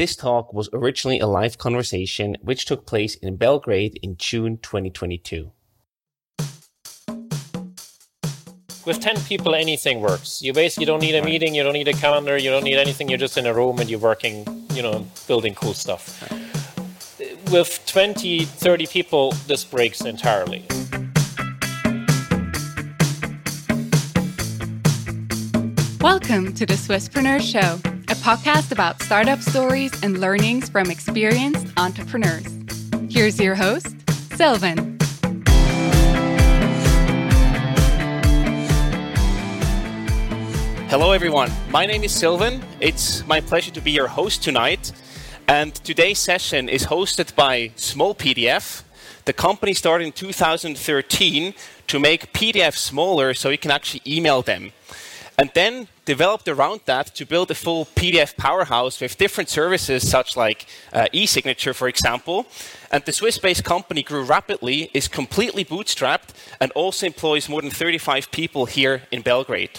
This talk was originally a live conversation which took place in Belgrade in June 2022. With 10 people, anything works. You basically don't need a meeting, you don't need a calendar, you don't need anything. You're just in a room and you're working, you know, building cool stuff. With 20, 30 people, this breaks entirely. Welcome to the Swisspreneur Show, a podcast about startup stories and learnings from experienced entrepreneurs. Here's your host, Silvan. Hello, everyone. My name is Silvan. It's my pleasure to be your host tonight. And today's session is hosted by Smallpdf. The company started in 2013 to make PDFs smaller so you can actually email them and then developed around that to build a full PDF powerhouse with different services such like uh, e-signature, for example. And the Swiss-based company grew rapidly, is completely bootstrapped, and also employs more than 35 people here in Belgrade.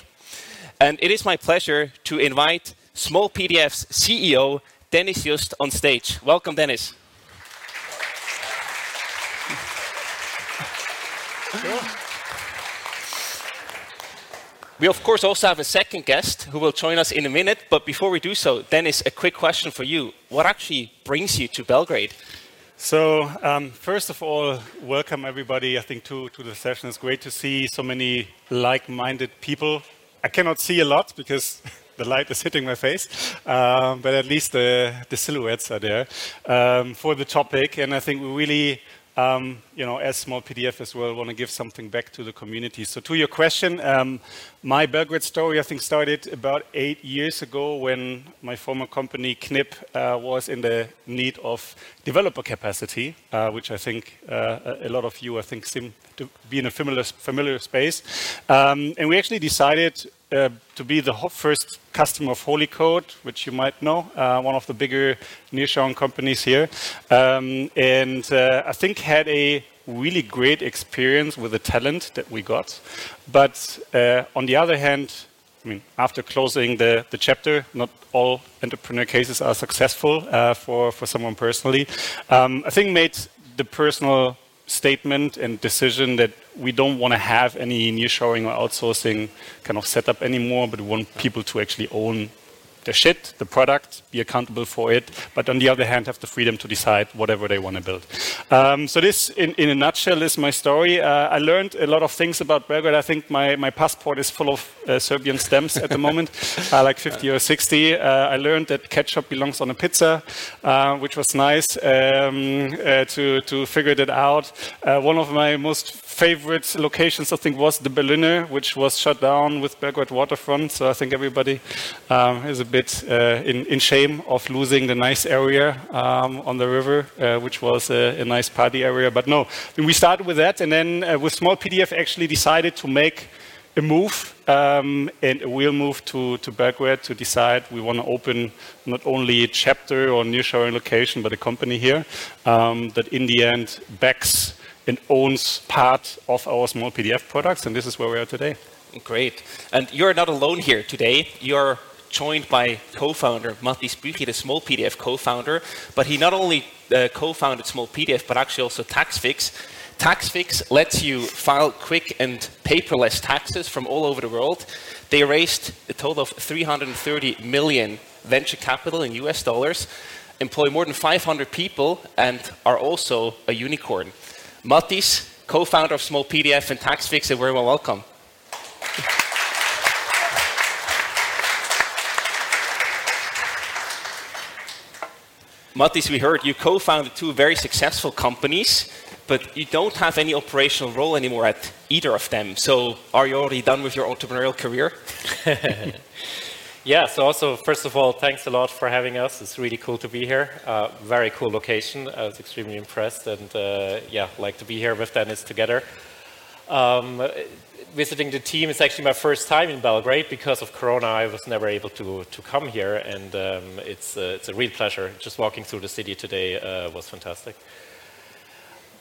And it is my pleasure to invite Smallpdf's CEO, Dennis Just, on stage. Welcome, Dennis. Sure. We, of course, also have a second guest who will join us in a minute. But before we do so, Dennis, a quick question for you. What actually brings you to Belgrade? So, um, first of all, welcome everybody, I think, to, to the session. It's great to see so many like minded people. I cannot see a lot because the light is hitting my face, um, but at least the, the silhouettes are there um, for the topic. And I think we really um, you know, as Smallpdf as well, want to give something back to the community. So to your question, um, my Belgrade story, I think, started about eight years ago when my former company, Knip, uh, was in the need of developer capacity, uh, which I think uh, a lot of you, I think, seem to be in a familiar, familiar space. Um, and we actually decided uh, to be the first customer of Holycode, which you might know, uh, one of the bigger nearshoring companies here. Um, and uh, I think had a really great experience with the talent that we got. But uh, on the other hand, I mean, after closing the, the chapter, not all entrepreneur cases are successful uh, for, for someone personally. Um, I think made the personal statement and decision that we don't want to have any nearshoring or outsourcing kind of setup anymore, but we want people to actually own the shit, the product, be accountable for it, but on the other hand, have the freedom to decide whatever they want to build. Um, so this, in, in, a nutshell, is my story. Uh, I learned a lot of things about Belgrade. I think my, my passport is full of uh, Serbian stamps at the moment, uh, like 50 or 60. Uh, I learned that ketchup belongs on a pizza, uh, which was nice um, uh, to, to figure that out. one of my most favorite locations, I think, was the Berliner, which was shut down with Belgrade waterfront. So I think everybody um, is a bit uh, in, in, shame of losing the nice area um, on the river, uh, which was a, a, nice party area. But no, we started with that, and then uh, with Smallpdf, actually decided to make a move um, and a real move to, to Belgrade to decide we want to open not only a chapter or new nearshoring location, but a company here um, that in the end backs and owns part of our Smallpdf products, and this is where we are today. Great. And you're not alone here today. You're joined by co-founder Mattis Büchi, the Smallpdf co-founder, but he not only uh, co-founded Smallpdf, but actually also TaxFix. TaxFix lets you file quick and paperless taxes from all over the world. They raised a total of 330 million venture capital in US dollars, employ more than 500 people, and are also a unicorn. Mattis, co-founder of Smallpdf and TaxFix, a very well welcome. Mattis, we heard you co-founded two very successful companies, but you don't have any operational role anymore at either of them. So are you already done with your entrepreneurial career? Yeah, so also, first of all, thanks a lot for having us. It's really cool to be here. Uh, very cool location. I was extremely impressed and uh, yeah, like to be here with Dennis together. Um, visiting the team is actually my first time in Belgrade because of Corona. I was never able to, to come here and um, it's, uh, it's a real pleasure. Just walking through the city today uh, was fantastic.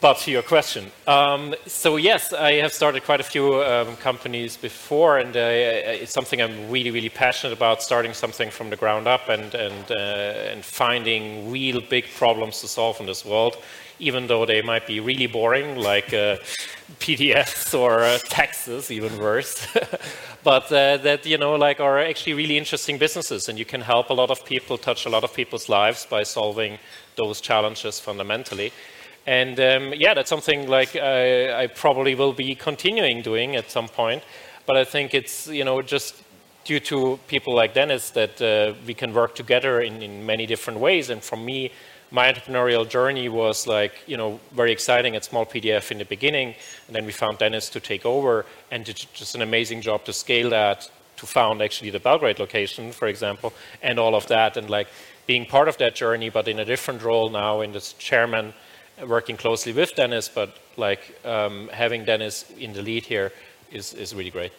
But to your question, um, so yes, I have started quite a few um, companies before, and uh, it's something I'm really, really passionate about. Starting something from the ground up and and uh, and finding real big problems to solve in this world, even though they might be really boring, like uh, PDFs or uh, taxes, even worse. but uh, that you know, like, are actually really interesting businesses, and you can help a lot of people, touch a lot of people's lives by solving those challenges fundamentally. And um, yeah, that's something like I, I, probably will be continuing doing at some point. But I think it's you know just due to people like Dennis that uh, we can work together in, in many different ways. And for me, my entrepreneurial journey was like you know very exciting at Smallpdf in the beginning, and then we found Dennis to take over, and it's just an amazing job to scale that to found actually the Belgrade location, for example, and all of that, and like being part of that journey, but in a different role now in this chairman working closely with Dennis, but like um, having Dennis in the lead here is, is really great.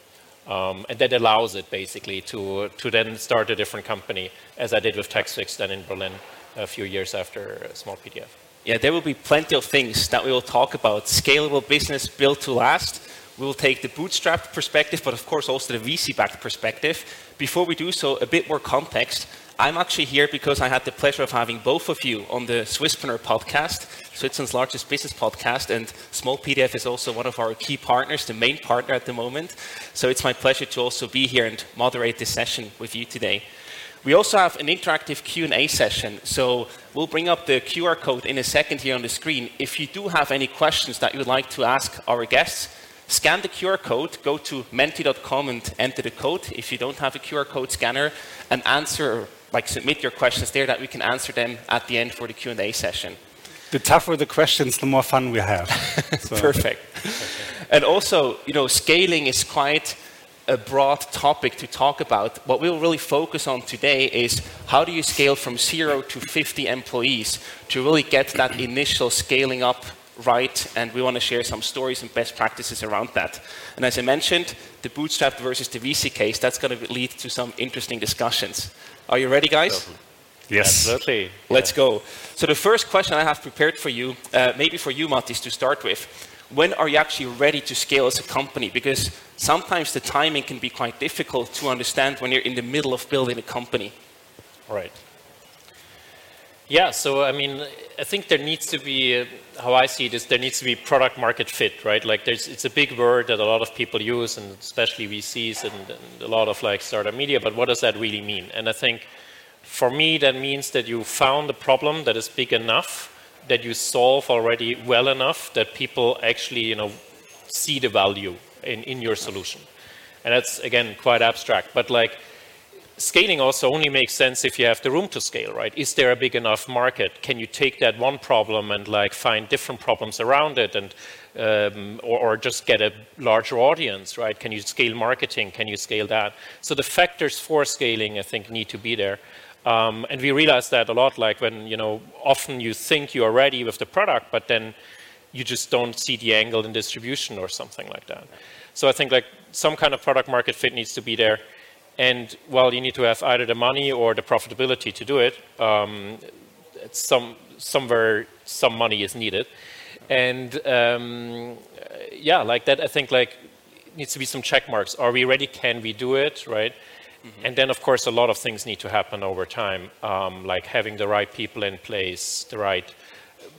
Um, and that allows it basically to, to then start a different company, as I did with TaxFix then in Berlin a few years after Smallpdf. Yeah, there will be plenty of things that we will talk about. Scalable business built to last. We will take the bootstrap perspective, but of course also the VC-backed perspective. Before we do so, a bit more context. I'm actually here because I had the pleasure of having both of you on the Swisspreneur podcast, Switzerland's largest business podcast, and Smallpdf is also one of our key partners, the main partner at the moment. So it's my pleasure to also be here and moderate this session with you today. We also have an interactive Q&A session, so we'll bring up the QR code in a second here on the screen. If you do have any questions that you would like to ask our guests, scan the QR code, go to menti.com and enter the code if you don't have a QR code scanner, and answer like submit your questions there that we can answer them at the end for the Q&A session. The tougher the questions, the more fun we have. Perfect. and also, you know, scaling is quite a broad topic to talk about. What we'll really focus on today is how do you scale from zero to 50 employees to really get that initial scaling up right, and we want to share some stories and best practices around that. And as I mentioned, the bootstrap versus the VC case, that's going to lead to some interesting discussions. Are you ready, guys? Yes. Absolutely. Let's go. So the first question I have prepared for you, uh, maybe for you, Mattis, to start with. When are you actually ready to scale as a company? Because sometimes the timing can be quite difficult to understand when you're in the middle of building a company. Right. Yeah, so I mean, I think there needs to be, uh, how I see it is there needs to be product market fit, right? Like there's, it's a big word that a lot of people use and especially VCs and, and a lot of like startup media, but what does that really mean? And I think for me, that means that you found a problem that is big enough, that you solve already well enough that people actually, you know, see the value in, in your solution. And that's again quite abstract, but like scaling also only makes sense if you have the room to scale, right? Is there a big enough market? Can you take that one problem and like find different problems around it and um, or, or, just get a larger audience, right? Can you scale marketing? Can you scale that? So the factors for scaling, I think, need to be there. Um, and we realize that a lot, like when, you know, often you think you are ready with the product, but then you just don't see the angle in distribution or something like that. So I think like some kind of product market fit needs to be there. And well, you need to have either the money or the profitability to do it. Um, some somewhere some money is needed, and um, yeah, like that. I think like needs to be some check marks. Are we ready? Can we do it? Right. Mm-hmm. And then, of course, a lot of things need to happen over time, um, like having the right people in place, the right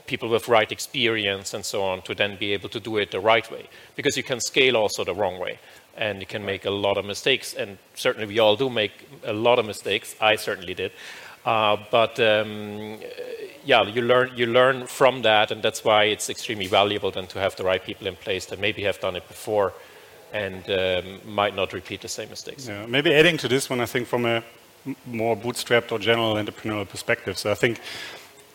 people with right experience, and so on, to then be able to do it the right way. Because you can scale also the wrong way and you can make a lot of mistakes. And certainly, we all do make a lot of mistakes. I certainly did. Uh, but um, yeah, you learn you learn from that, and that's why it's extremely valuable then to have the right people in place that maybe have done it before and um, might not repeat the same mistakes. Yeah, maybe adding to this one, I think from a more bootstrapped or general entrepreneurial perspective. So I think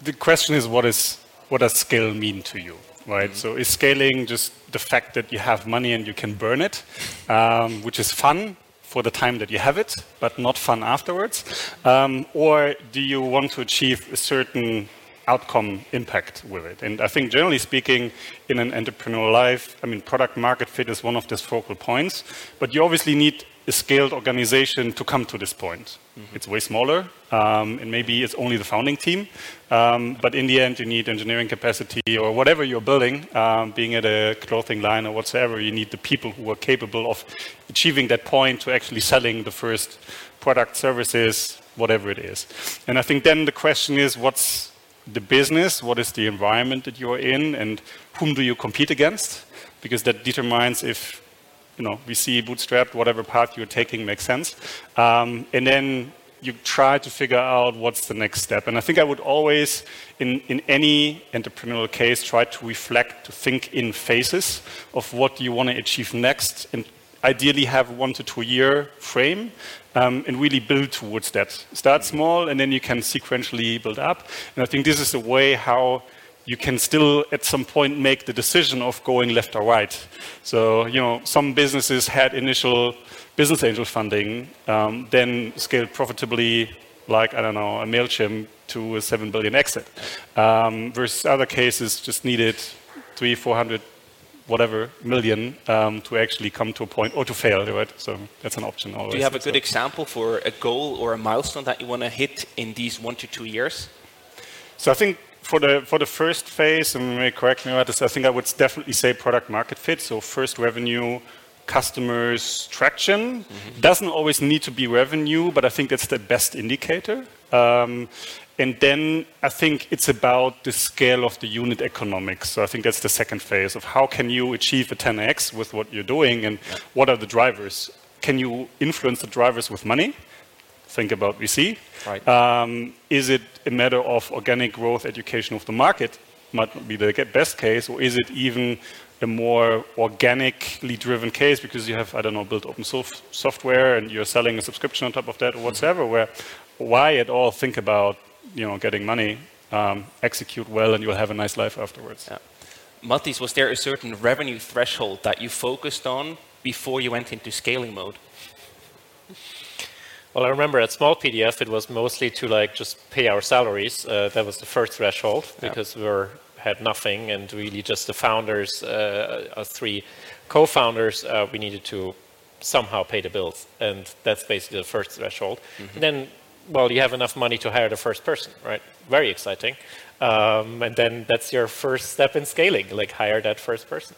the question is, what is what does scale mean to you? right? Mm-hmm. So is scaling just the fact that you have money and you can burn it, um, which is fun for the time that you have it, but not fun afterwards? Um, or do you want to achieve a certain outcome impact with it? And I think generally speaking, in an entrepreneurial life, I mean, product market fit is one of these focal points, but you obviously need a scaled organization to come to this point, Mm-hmm. It's way smaller, um, and maybe it's only the founding team. Um, but in the end, you need engineering capacity or whatever you're building, um, being at a clothing line or whatsoever. You need the people who are capable of achieving that point to actually selling the first product, services, whatever it is. And I think then the question is, what's the business? What is the environment that you're in, and whom do you compete against? Because that determines if you know, we see bootstrapped, whatever path you're taking makes sense. Um, and then you try to figure out what's the next step. And I think I would always, in, in any entrepreneurial case, try to reflect, to think in phases of what you want to achieve next, and ideally have one to two year frame, um, and really build towards that. Start small, and then you can sequentially build up. And I think this is a way how you can still at some point make the decision of going left or right. So, you know, some businesses had initial business angel funding, um, then scaled profitably, like, I don't know, a MailChimp to a 7 billion exit. Um, versus other cases just needed three, 400, whatever million um, to actually come to a point or to fail, right? So that's an option always. Do you have a good so. example for a goal or a milestone that you want to hit in these one to two years? So I think for the for the first phase, and may correct me about this, I think I would definitely say product market fit. So first revenue, customers traction mm-hmm. doesn't always need to be revenue, but I think that's the best indicator. Um, and then I think it's about the scale of the unit economics. So I think that's the second phase of how can you achieve a 10x with what you're doing, and what are the drivers? Can you influence the drivers with money? think about VC. Right. Um, is it a matter of organic growth, education of the market? Might be the best case, or is it even a more organically driven case because you have, I don't know, built open source software and you're selling a subscription on top of that or whatsoever, mm-hmm. where why at all think about, you know, getting money, um, execute well and you'll have a nice life afterwards. Yeah. Matthijs, was there a certain revenue threshold that you focused on before you went into scaling mode? Well, I remember at Smallpdf, it was mostly to like just pay our salaries. Uh, that was the first threshold because yeah. we were, had nothing, and really just the founders, uh, our three co-founders, uh, we needed to somehow pay the bills, and that's basically the first threshold. Mm-hmm. then, well, you have enough money to hire the first person, right? Very exciting. Um, and then that's your first step in scaling, like hire that first person.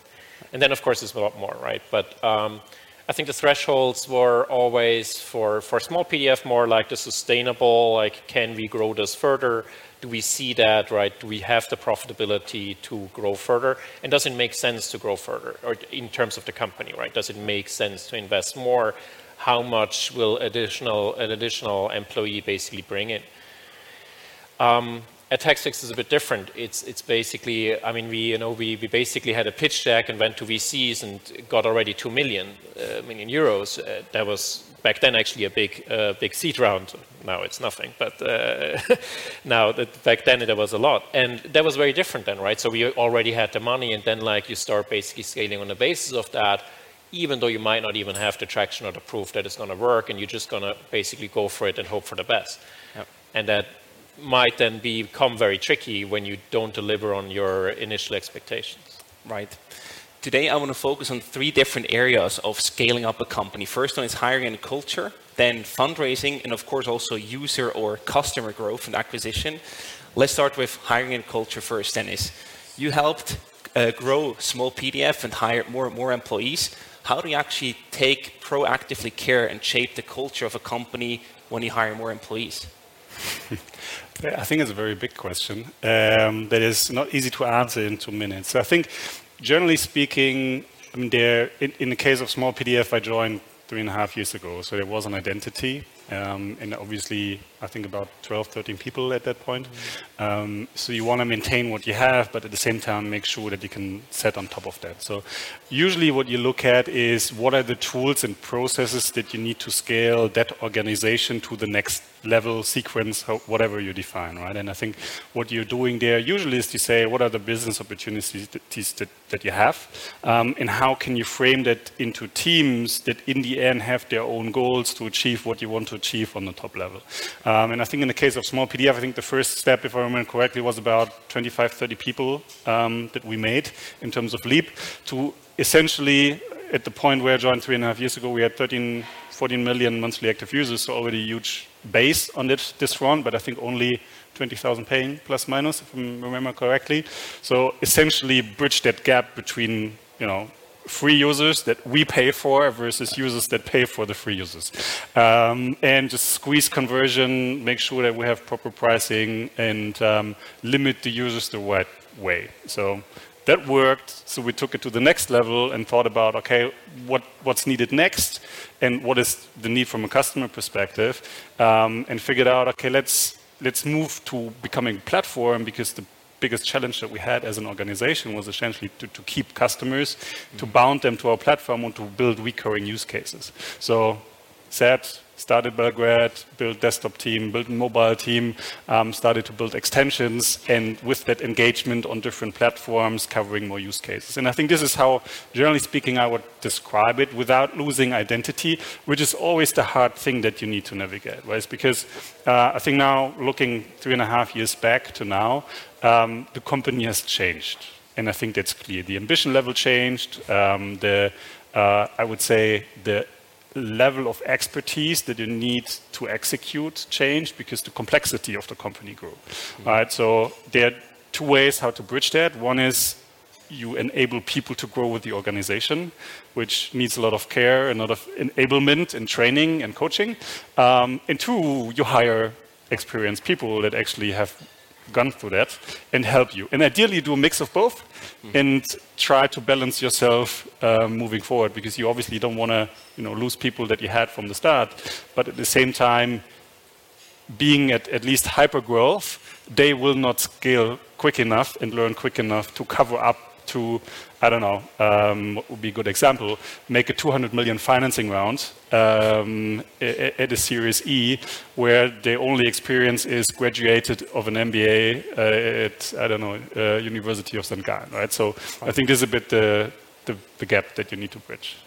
And then, of course, there's a lot more, right? But um, I think the thresholds were always for, for Smallpdf more like the sustainable, like can we grow this further? Do we see that, right? Do we have the profitability to grow further? And does it make sense to grow further or in terms of the company, right? Does it make sense to invest more? How much will additional, an additional employee basically bring in? Um, at TaxFix is a bit different. It's it's basically, I mean, we you know we, we basically had a pitch deck and went to VCs and got already two million uh, million euros. Uh, that was back then actually a big uh, big seed round. Now it's nothing, but uh, now that back then there was a lot, and that was very different then, right? So we already had the money, and then like you start basically scaling on the basis of that. Even though you might not even have the traction or the proof that it's going to work, and you're just going to basically go for it and hope for the best. Yep. And that might then become very tricky when you don't deliver on your initial expectations. Right. Today, I want to focus on three different areas of scaling up a company. First one is hiring and culture, then fundraising, and of course, also user or customer growth and acquisition. Let's start with hiring and culture first, Dennis. You helped uh, grow Smallpdf and hire more and more employees. How do you actually take proactively care and shape the culture of a company when you hire more employees? I think it's a very big question um, that is not easy to answer in two minutes. So I think, generally speaking, I mean, there, in, in the case of Smallpdf, I joined three and a half years ago, so there was an identity um, and obviously, I think about 12, 13 people at that point. Um, so you want to maintain what you have, but at the same time, make sure that you can set on top of that. So usually, what you look at is what are the tools and processes that you need to scale that organization to the next level, sequence, whatever you define, right? And I think what you're doing there usually is to say what are the business opportunities that, that you have, um, and how can you frame that into teams that in the end have their own goals to achieve what you want to achieve on the top level. Um, and I think in the case of Smallpdf, I think the first step, if I remember correctly, was about 25, 30 people um, that we made in terms of leap to essentially at the point where I joined three and a half years ago, we had 13 14 million monthly active users, so already a huge base on it, this front, but I think only 20,000 paying plus minus, if I remember correctly. So essentially bridge that gap between, you know, free users that we pay for versus users that pay for the free users. Um, and just squeeze conversion, make sure that we have proper pricing and um, limit the users the right way. So that worked. So we took it to the next level and thought about, okay, what, what's needed next and what is the need from a customer perspective um, and figured out, okay, let's, let's move to becoming a platform because the biggest challenge that we had as an organization was essentially to, to keep customers, mm-hmm. to bound them to our platform and to build recurring use cases. So said, started Belgrade, built desktop team, built mobile team, um, started to build extensions, and with that engagement on different platforms, covering more use cases. And I think this is how, generally speaking, I would describe it without losing identity, which is always the hard thing that you need to navigate, right? Because uh, I think now, looking three and a half years back to now, um, the company has changed. And I think that's clear. The ambition level changed. Um, the, uh, I would say, the level of expertise that you need to execute change because the complexity of the company grew. Mm-hmm. Right. So there are two ways how to bridge that. One is you enable people to grow with the organization, which needs a lot of care and a lot of enablement and training and coaching. Um, and two, you hire experienced people that actually have gone through that and help you. And ideally, do a mix of both mm. and try to balance yourself uh, moving forward because you obviously don't want to you know, lose people that you had from the start. But at the same time, being at at least hyper growth, they will not scale quick enough and learn quick enough to cover up to, I don't know, um, what would be a good example, make a 200 million financing round um, at a Series E, where the only experience is graduated of an MBA uh, at, I don't know, uh, University of St. Gallen, right? So I think this is a bit the, the, the gap that you need to bridge.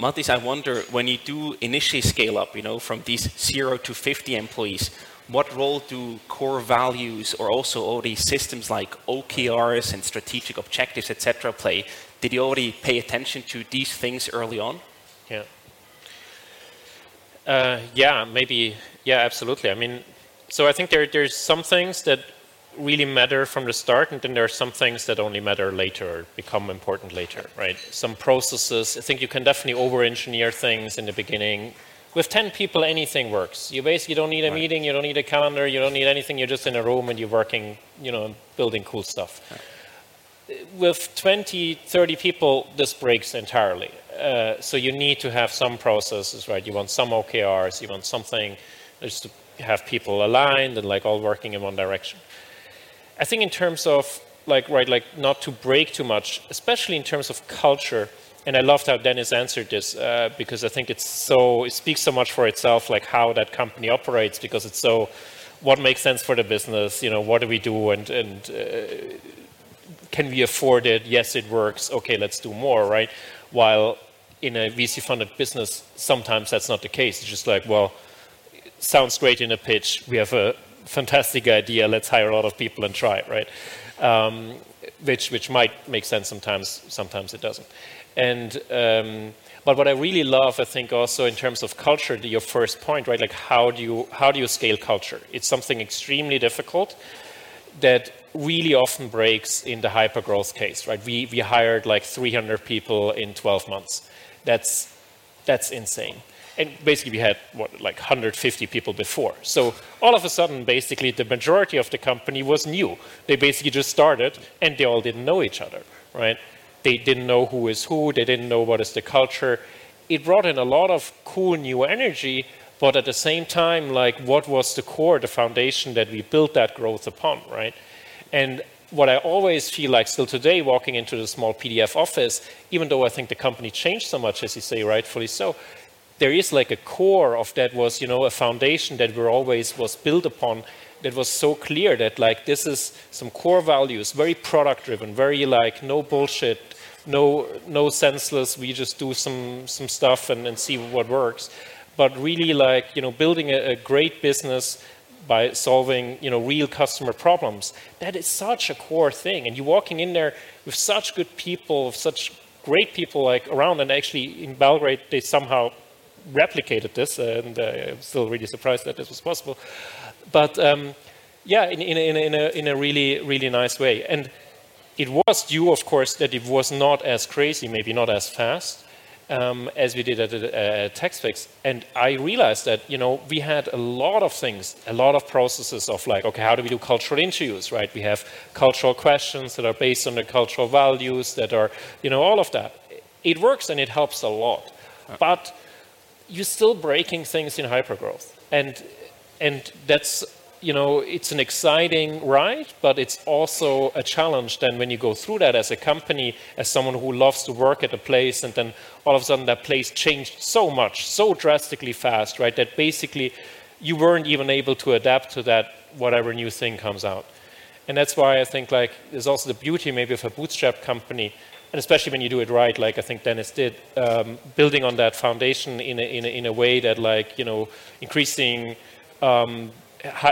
Mathis, I wonder when you do initially scale up, you know, from these zero to 50 employees, what role do core values or also these systems like OKRs and strategic objectives, etc., play? Did you already pay attention to these things early on? Yeah. Uh, yeah, maybe. Yeah, absolutely. I mean, so I think there, there's some things that really matter from the start, and then there are some things that only matter later, become important later, right? Some processes, I think you can definitely over-engineer things in the beginning, with 10 people, anything works. You basically don't need a right. meeting, you don't need a calendar, you don't need anything. You're just in a room and you're working, you know, building cool stuff. Right. With 20, 30 people, this breaks entirely. Uh, so you need to have some processes, right? You want some OKRs, you want something just to have people aligned and like all working in one direction. I think in terms of like, right, like not to break too much, especially in terms of culture, and I loved how Dennis answered this uh, because I think it's so it speaks so much for itself, like how that company operates, because it's so what makes sense for the business. You know, what do we do, and and uh, can we afford it? Yes, it works. Okay, let's do more, right? While in a VC-funded business, sometimes that's not the case. It's just like, well, sounds great in a pitch. We have a fantastic idea. Let's hire a lot of people and try it, right? Um, which which might make sense sometimes. Sometimes it doesn't. And um, but what I really love, I think, also in terms of culture, your first point, right? Like how do you how do you scale culture? It's something extremely difficult that really often breaks in the hyper growth case, right? We we hired like 300 people in 12 months. That's that's insane. And basically, we had what like 150 people before. So all of a sudden, basically, the majority of the company was new. They basically just started, and they all didn't know each other, right? They didn't know who is who, they didn't know what is the culture. It brought in a lot of cool new energy, but at the same time, like what was the core, the foundation that we built that growth upon, right? And what I always feel like still today, walking into the Smallpdf office, even though I think the company changed so much, as you say, rightfully so, there is like a core of that was, you know, a foundation that we always was built upon that was so clear that like this is some core values, very product driven, very like no bullshit, no no senseless. We just do some some stuff and, and see what works. But really like you know building a, a great business by solving you know real customer problems. That is such a core thing. And you're walking in there with such good people, such great people like around. And actually in Belgrade they somehow replicated this, and uh, I'm still really surprised that this was possible. But um, yeah, in, in, in, in, a, in a really, really nice way. And it was due, of course, that it was not as crazy, maybe not as fast, um, as we did at, at TaxFix. And I realized that, you know, we had a lot of things, a lot of processes of like, okay, how do we do cultural interviews, right? We have cultural questions that are based on the cultural values that are, you know, all of that. It works and it helps a lot. But you're still breaking things in hypergrowth. And, and that's you know, it's an exciting ride, but it's also a challenge then when you go through that as a company, as someone who loves to work at a place, and then all of a sudden that place changed so much, so drastically fast, right, that basically you weren't even able to adapt to that, whatever new thing comes out. And that's why I think like there's also the beauty maybe of a bootstrap company, and especially when you do it right, like I think Dennis did, um, building on that foundation in a, in a, in a way that like, you know, increasing um,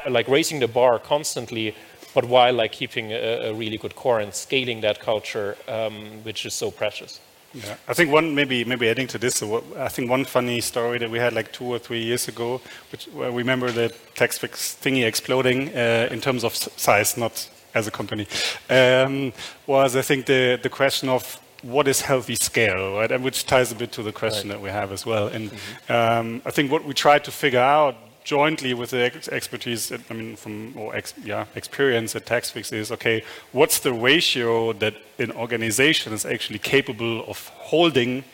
like raising the bar constantly, but while like keeping a, a really good core and scaling that culture, um, which is so precious. Yeah, I think one maybe maybe adding to this, I think one funny story that we had like two or three years ago, which I remember the TaxFix thingy exploding uh, in terms of size, not as a company, um, was I think the the question of what is healthy scale, right? And which ties a bit to the question right. that we have as well. And mm-hmm. um, I think what we tried to figure out jointly with the ex expertise, I mean, from or ex yeah, experience at TaxFix is okay. What's the ratio that an organization is actually capable of holding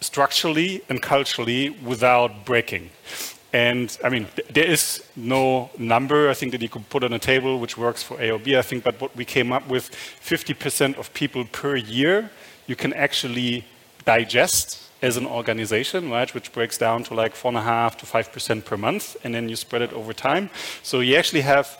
structurally and culturally without breaking? And I mean, th there is no number I think that you could put on a table which works for AOB. I think, but what we came up with, 50% of people per year, you can actually digest as an organization, right, which breaks down to like four and a half to five percent per month, and then you spread it over time. So you actually have,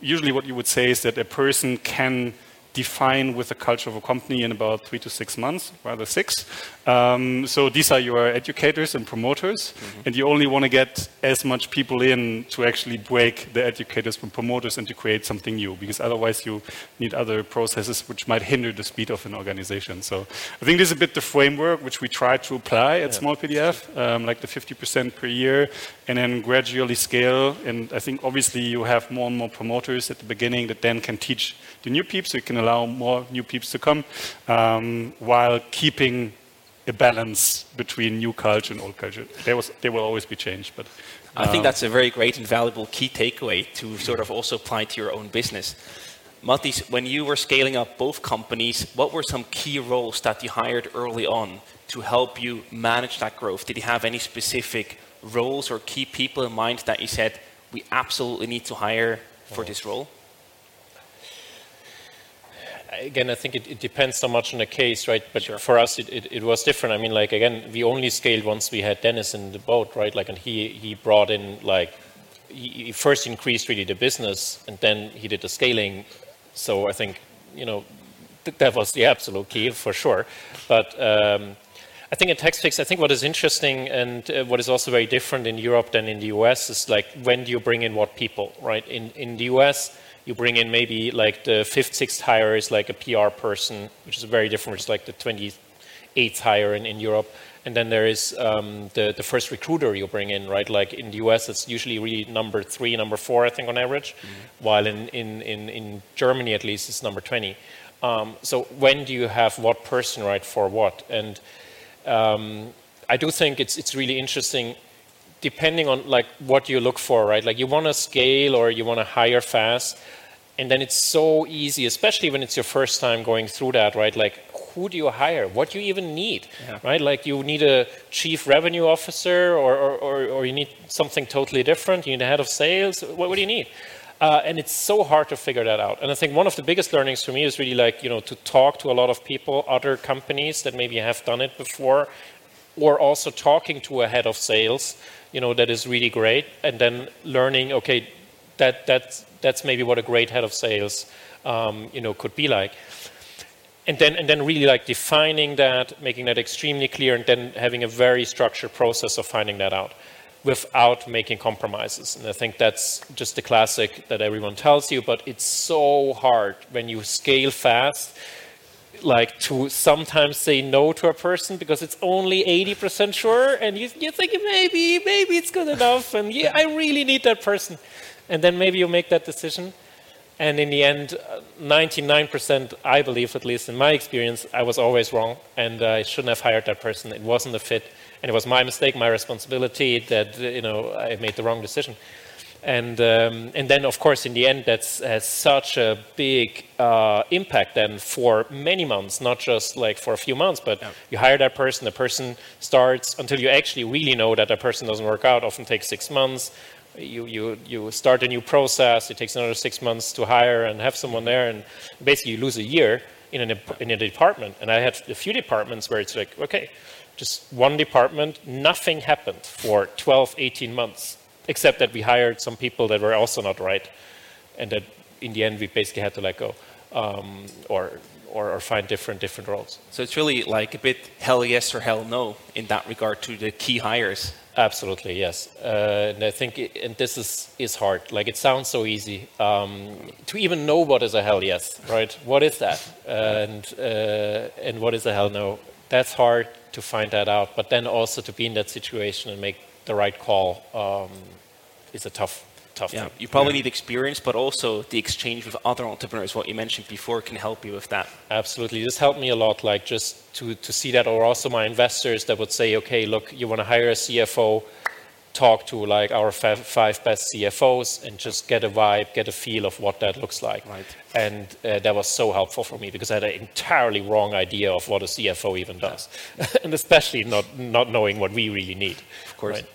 usually what you would say is that a person can define with the culture of a company in about three to six months, rather six. Um, so these are your educators and promoters, mm-hmm. and you only want to get as much people in to actually break the educators from promoters and to create something new, because otherwise you need other processes which might hinder the speed of an organization. So I think this is a bit the framework which we try to apply at yeah. Smallpdf, um, like the 50% per year, and then gradually scale. And I think obviously you have more and more promoters at the beginning that then can teach the new peeps, so you can allow more new peeps to come, um, while keeping a balance between new culture and old culture. There, was, there will always be change, but. I think uh, that's a very great and valuable key takeaway to sort of also apply to your own business. Mathis, when you were scaling up both companies, what were some key roles that you hired early on to help you manage that growth? Did you have any specific roles or key people in mind that you said, we absolutely need to hire for this role? Again, I think it, it, depends so much on the case, right? But sure. for us, it, it, it, was different. I mean, like again, we only scaled once we had Dennis in the boat, right? Like, and he he brought in like he, first increased really the business, and then he did the scaling. So I think you know that was the absolute key for sure. But um, I think in TaxFix, I think what is interesting and uh, what is also very different in Europe than in the US is like when do you bring in what people, right? In in the US you bring in maybe like the fifth, sixth hire is like a PR person, which is very different. It's like the 28th hire in, in Europe. And then there is um, the, the first recruiter you bring in, right? Like in the US, it's usually really number three, number four, I think, on average, mm-hmm. while in, in, in, in Germany, at least, it's number 20. Um, so when do you have what person, right, for what? And um, I do think it's, it's really interesting depending on like what you look for, right? Like you want to scale or you want to hire fast and then it's so easy, especially when it's your first time going through that, right? Like, who do you hire? What do you even need, yeah. right? Like, you need a chief revenue officer, or, or, or, you need something totally different. You need a head of sales. What, what do you need? Uh, and it's so hard to figure that out. And I think one of the biggest learnings for me is really like, you know, to talk to a lot of people, other companies that maybe have done it before, or also talking to a head of sales, you know, that is really great. And then learning, okay, that, that's, that's maybe what a great head of sales um, you know, could be like. And then, and then really like defining that, making that extremely clear, and then having a very structured process of finding that out without making compromises. And I think that's just the classic that everyone tells you, but it's so hard when you scale fast. Like to sometimes say no to a person because it's only 80% sure and you, you think maybe maybe it's good enough and yeah i really need that person. And then maybe you make that decision and in the end uh, 99% i believe at least in my experience i was always wrong and i shouldn't have hired that person. It wasn't a fit and it was my mistake my responsibility that you know i made the wrong decision and um, and then of course in the end that's has such a big uh, impact then for many months not just like for a few months but yeah. you hire that person the person starts until you actually really know that that person doesn't work out often takes six months. You, you, you start a new process it takes another six months to hire and have someone there and basically you lose a year in, an, in a department. And i had a few departments where it's like okay just one department nothing happened for 12 18 months except that we hired some people that were also not right, and that in the end we basically had to let go um, or, or, or find different different roles. So it's really like a bit hell yes or hell no in that regard to the key hires. Absolutely, yes. Uh, and I think, it, and this is, is hard. Like, it sounds so easy um, to even know what is a hell yes, right? What is that? and, uh, and what is a hell no? That's hard to find that out. But then also to be in that situation and make the right call um, is a tough tough yeah, thing. You probably yeah. need experience, but also the exchange with other entrepreneurs, what you mentioned before, can help you with that. Absolutely. This helped me a lot, like just to, to see that, or also my investors that would say, okay, look, you want to hire a CFO, talk to like our five, five best CFOs and just get a vibe, get a feel of what that looks like. Right. And uh, that was so helpful for me because I had an entirely wrong idea of what a CFO even does, and especially not, not knowing what we really need. Of course. Right?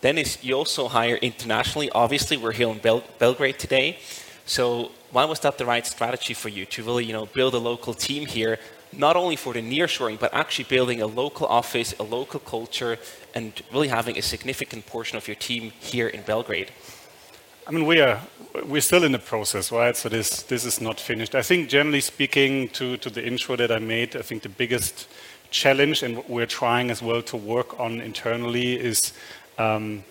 Then you also hire internationally. Obviously, we're here in Bel- Belgrade today. So why was that the right strategy for you to really, you know, build a local team here, not only for the nearshoring, but actually building a local office, a local culture, and really having a significant portion of your team here in Belgrade? I mean, we are we're still in the process, right? So this this is not finished. I think, generally speaking, to to the intro that I made, I think the biggest challenge and what we're trying as well to work on internally is um,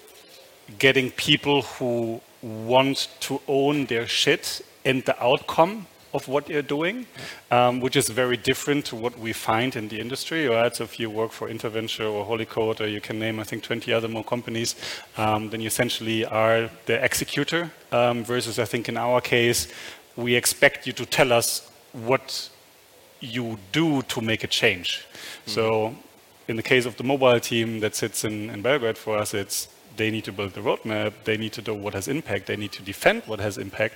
getting people who want to own their shit and the outcome of what you're doing, um, which is very different to what we find in the industry. Right? So if you work for Interventure or Holycode, or you can name, I think, 20 other more companies, um, then you essentially are the executor. Um, versus, I think, in our case, we expect you to tell us what you do to make a change. Mm-hmm. So in the case of the mobile team that sits in, in Belgrade for us, it's they need to build the roadmap, they need to know what has impact, they need to defend what has impact,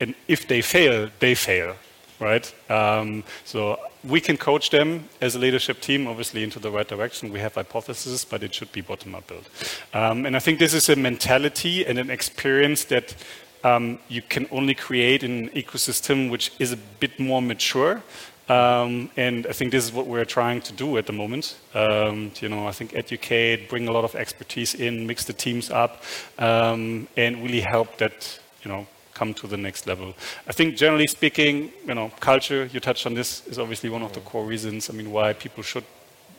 and if they fail, they fail, right? Um, so we can coach them as a leadership team, obviously, into the right direction. We have hypotheses, but it should be bottom-up built. Um, and I think this is a mentality and an experience that um, you can only create in an ecosystem which is a bit more mature. Um, and I think this is what we're trying to do at the moment. Um, you know, I think educate, bring a lot of expertise in, mix the teams up, um, and really help that, you know, come to the next level. I think generally speaking, you know, culture, you touched on this, is obviously one of the core reasons, I mean, why people should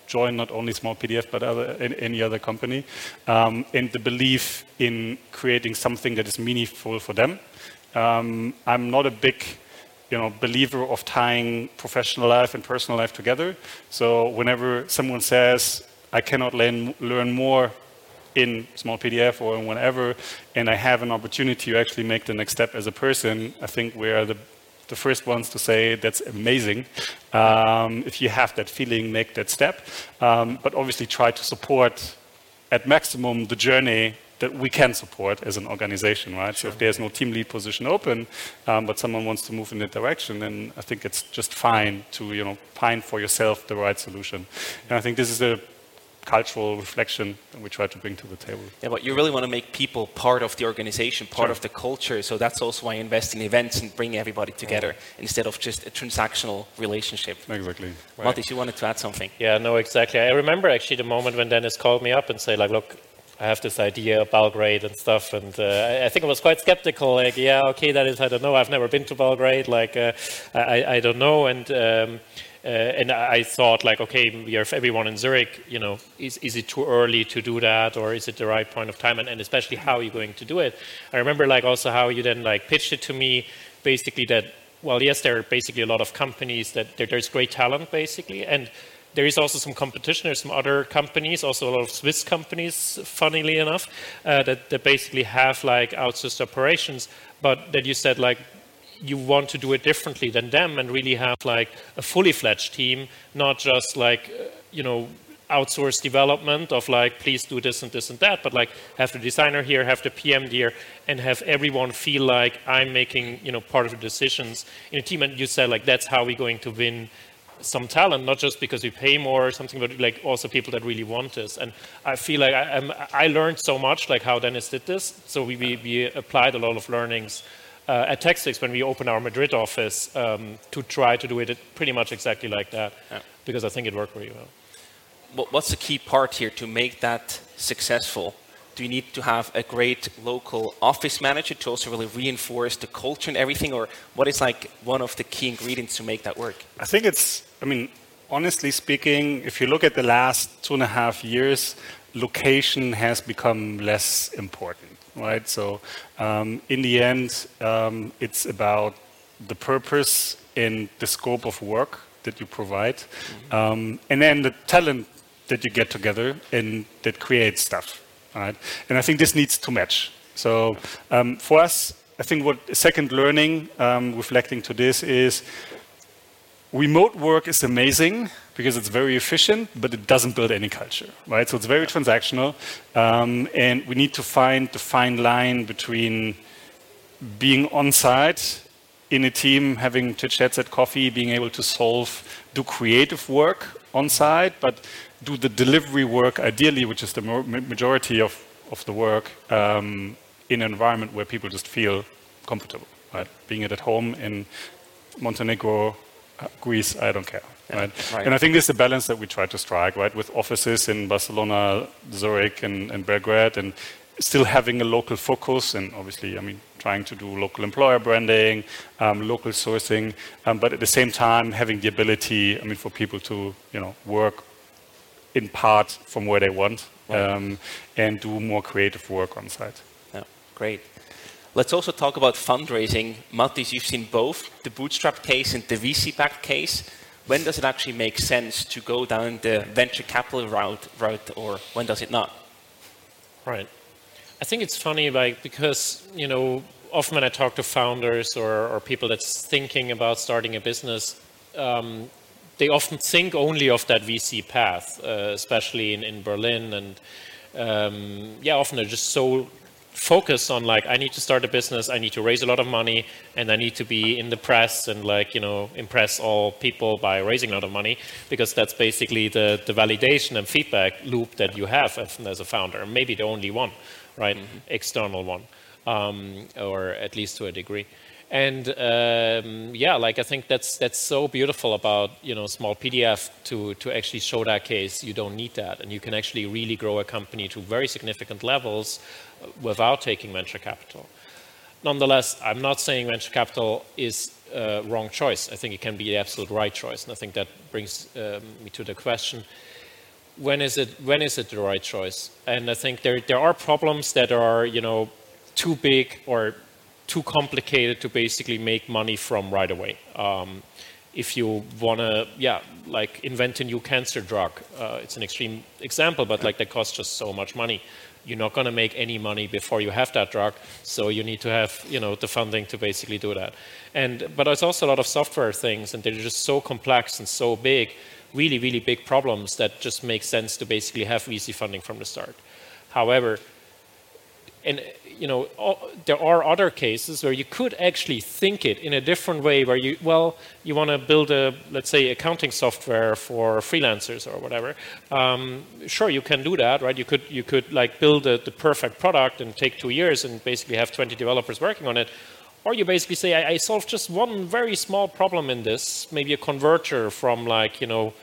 join not only Smallpdf, but other, any other company. Um, and the belief in creating something that is meaningful for them. Um, I'm not a big you know, believer of tying professional life and personal life together. So whenever someone says, I cannot learn, learn more in Smallpdf or in whatever, and I have an opportunity to actually make the next step as a person, I think we are the, the first ones to say that's amazing. Um, if you have that feeling, make that step. Um, but obviously try to support at maximum the journey that we can support as an organization, right? Sure. So if there's no team lead position open, um, but someone wants to move in that direction, then I think it's just fine to you know find for yourself the right solution. And I think this is a cultural reflection that we try to bring to the table. Yeah, but you really want to make people part of the organization, part sure. of the culture. So that's also why I invest in events and bring everybody together yeah. instead of just a transactional relationship. Exactly. Right. Mathis, you wanted to add something? Yeah, no, exactly. I remember actually the moment when Dennis called me up and said, like, look, I have this idea of Belgrade and stuff, and uh, I think I was quite skeptical. Like, yeah, okay, that is, I don't know. I've never been to Belgrade. Like, uh, I, I don't know. And um, uh, and I thought, like, okay, we have everyone in Zurich. You know, is is it too early to do that, or is it the right point of time? And, and especially, how are you going to do it? I remember, like, also how you then like pitched it to me, basically that well, yes, there are basically a lot of companies that there, there's great talent basically, and there is also some competition. There's some other companies, also a lot of Swiss companies, funnily enough, uh, that, that basically have like outsourced operations, but that you said like you want to do it differently than them and really have like a fully fledged team, not just like, uh, you know, outsource development of like, please do this and this and that, but like have the designer here, have the PM here, and have everyone feel like I'm making, you know, part of the decisions in a team. And you said like, that's how we're going to win some talent, not just because we pay more or something, but like also people that really want this. And I feel like I, I learned so much, like how Dennis did this. So we, we, we applied a lot of learnings uh, at TaxFix when we opened our Madrid office um, to try to do it pretty much exactly like that, yeah. because I think it worked very well. What's the key part here to make that successful? Do you need to have a great local office manager to also really reinforce the culture and everything, or what is like one of the key ingredients to make that work? I think it's, I mean, honestly speaking, if you look at the last two and a half years, location has become less important right? So um, in the end, um, it's about the purpose and the scope of work that you provide, mm-hmm. um, and then the talent that you get together and that creates stuff, right? And I think this needs to match. So um, for us, I think what second learning, um, reflecting to this, is remote work is amazing because it's very efficient, but it doesn't build any culture, right? So it's very transactional, um, and we need to find the fine line between being on site in a team, having chit chats at coffee, being able to solve, do creative work on site, but do the delivery work ideally, which is the majority of, of the work, um, in an environment where people just feel comfortable, right? Being it at home in Montenegro, Greece, I don't care. Right? right? And I think this is a balance that we try to strike, right, with offices in Barcelona, Zurich, and, and Belgrade, and still having a local focus, and obviously, I mean, trying to do local employer branding, um, local sourcing, um, but at the same time having the ability, I mean, for people to, you know, work in part from where they want right. um, and do more creative work on site. Yeah, great. Let's also talk about fundraising. Mattis, you've seen both the bootstrap case and the VC-backed case when does it actually make sense to go down the venture capital route, route or when does it not? Right. I think it's funny, like because you know, often when I talk to founders or, or people that's thinking about starting a business, um, they often think only of that VC path, uh, especially in, in Berlin, and um, yeah, often they're just so focus on like I need to start a business, I need to raise a lot of money, and I need to be in the press and like you know impress all people by raising a lot of money because that's basically the the validation and feedback loop that you have as a founder, maybe the only one, right? Mm-hmm. External one, um, or at least to a degree. And um, yeah, like I think that's that's so beautiful about you know Smallpdf to to actually show that case. You don't need that, and you can actually really grow a company to very significant levels without taking venture capital. Nonetheless, I'm not saying venture capital is a wrong choice. I think it can be the absolute right choice, and I think that brings um, me to the question: When is it? When is it the right choice? And I think there there are problems that are you know too big or too complicated to basically make money from right away. Um, if you want to, yeah, like invent a new cancer drug, uh, it's an extreme example, but like that costs just so much money you're not going to make any money before you have that drug. So you need to have, you know, the funding to basically do that. And but there's also a lot of software things, and they're just so complex and so big, really, really big problems that just make sense to basically have VC funding from the start. However, and you know, there are other cases where you could actually think it in a different way, where you, well, you want to build a, let's say, accounting software for freelancers or whatever. Um, sure, you can do that, right? You could, you could like build a, the perfect product and take two years and basically have 20 developers working on it. Or you basically say, I, I solved just one very small problem in this, maybe a converter from like, you know,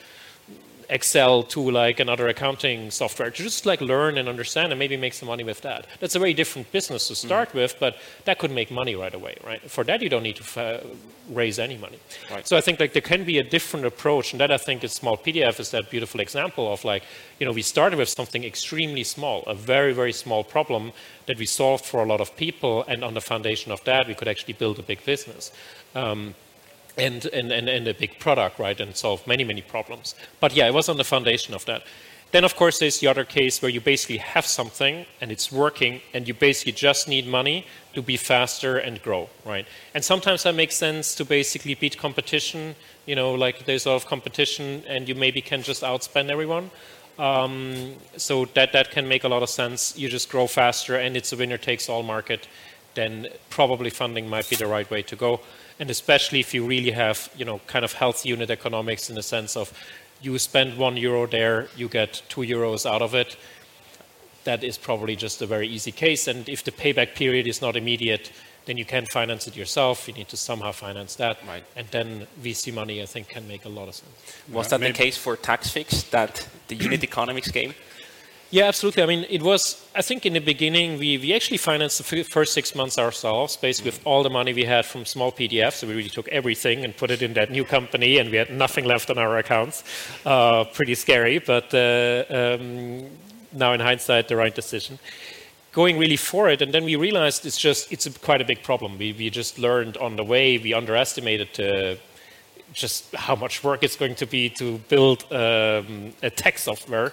Excel to like another accounting software to just like learn and understand and maybe make some money with that. That's a very different business to start mm-hmm. with, but that could make money right away, right? For that, you don't need to uh, raise any money. Right. So I think like there can be a different approach, and that I think is Smallpdf is that beautiful example of like, you know, we started with something extremely small, a very very small problem that we solved for a lot of people, and on the foundation of that, we could actually build a big business. Um, and, and, and, and a big product, right, and solve many, many problems. But yeah, it was on the foundation of that. Then, of course, there's the other case where you basically have something and it's working, and you basically just need money to be faster and grow, right? And sometimes that makes sense to basically beat competition. You know, like there's a lot of competition, and you maybe can just outspend everyone. Um, so that that can make a lot of sense. You just grow faster, and it's a winner-takes-all market. Then probably funding might be the right way to go and especially if you really have, you know, kind of healthy unit economics in the sense of you spend one euro there, you get two euros out of it. That is probably just a very easy case. And if the payback period is not immediate, then you can finance it yourself. You need to somehow finance that. Right. And then VC money, I think, can make a lot of sense. Was that the case for TaxFix, that the unit economics game? Yeah, absolutely. I mean, it was, I think in the beginning, we, we actually financed the first six months ourselves, basically with all the money we had from Smallpdf. So we really took everything and put it in that new company, and we had nothing left on our accounts. Uh, pretty scary, but uh, um, now in hindsight, the right decision. Going really for it, and then we realized it's just, it's a, quite a big problem. We, we just learned on the way, we underestimated uh, just how much work it's going to be to build um, a tech software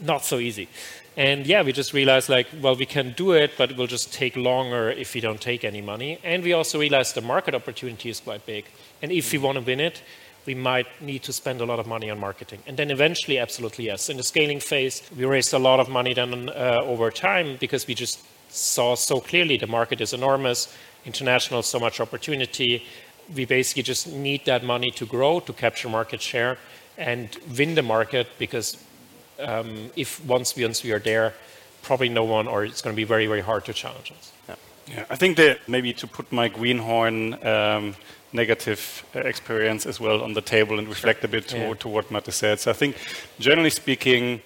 not so easy. And yeah, we just realized like, well, we can do it, but it will just take longer if we don't take any money. And we also realized the market opportunity is quite big. And if we want to win it, we might need to spend a lot of money on marketing. And then eventually, absolutely yes. In the scaling phase, we raised a lot of money then uh, over time because we just saw so clearly the market is enormous, international, so much opportunity. We basically just need that money to grow, to capture market share, and win the market because um, if once we, once we are there, probably no one, or it's going to be very, very hard to challenge us. Yeah, yeah I think that maybe to put my greenhorn um, negative uh, experience as well on the table and reflect a bit to, yeah. to what Mate said. So I think, generally speaking,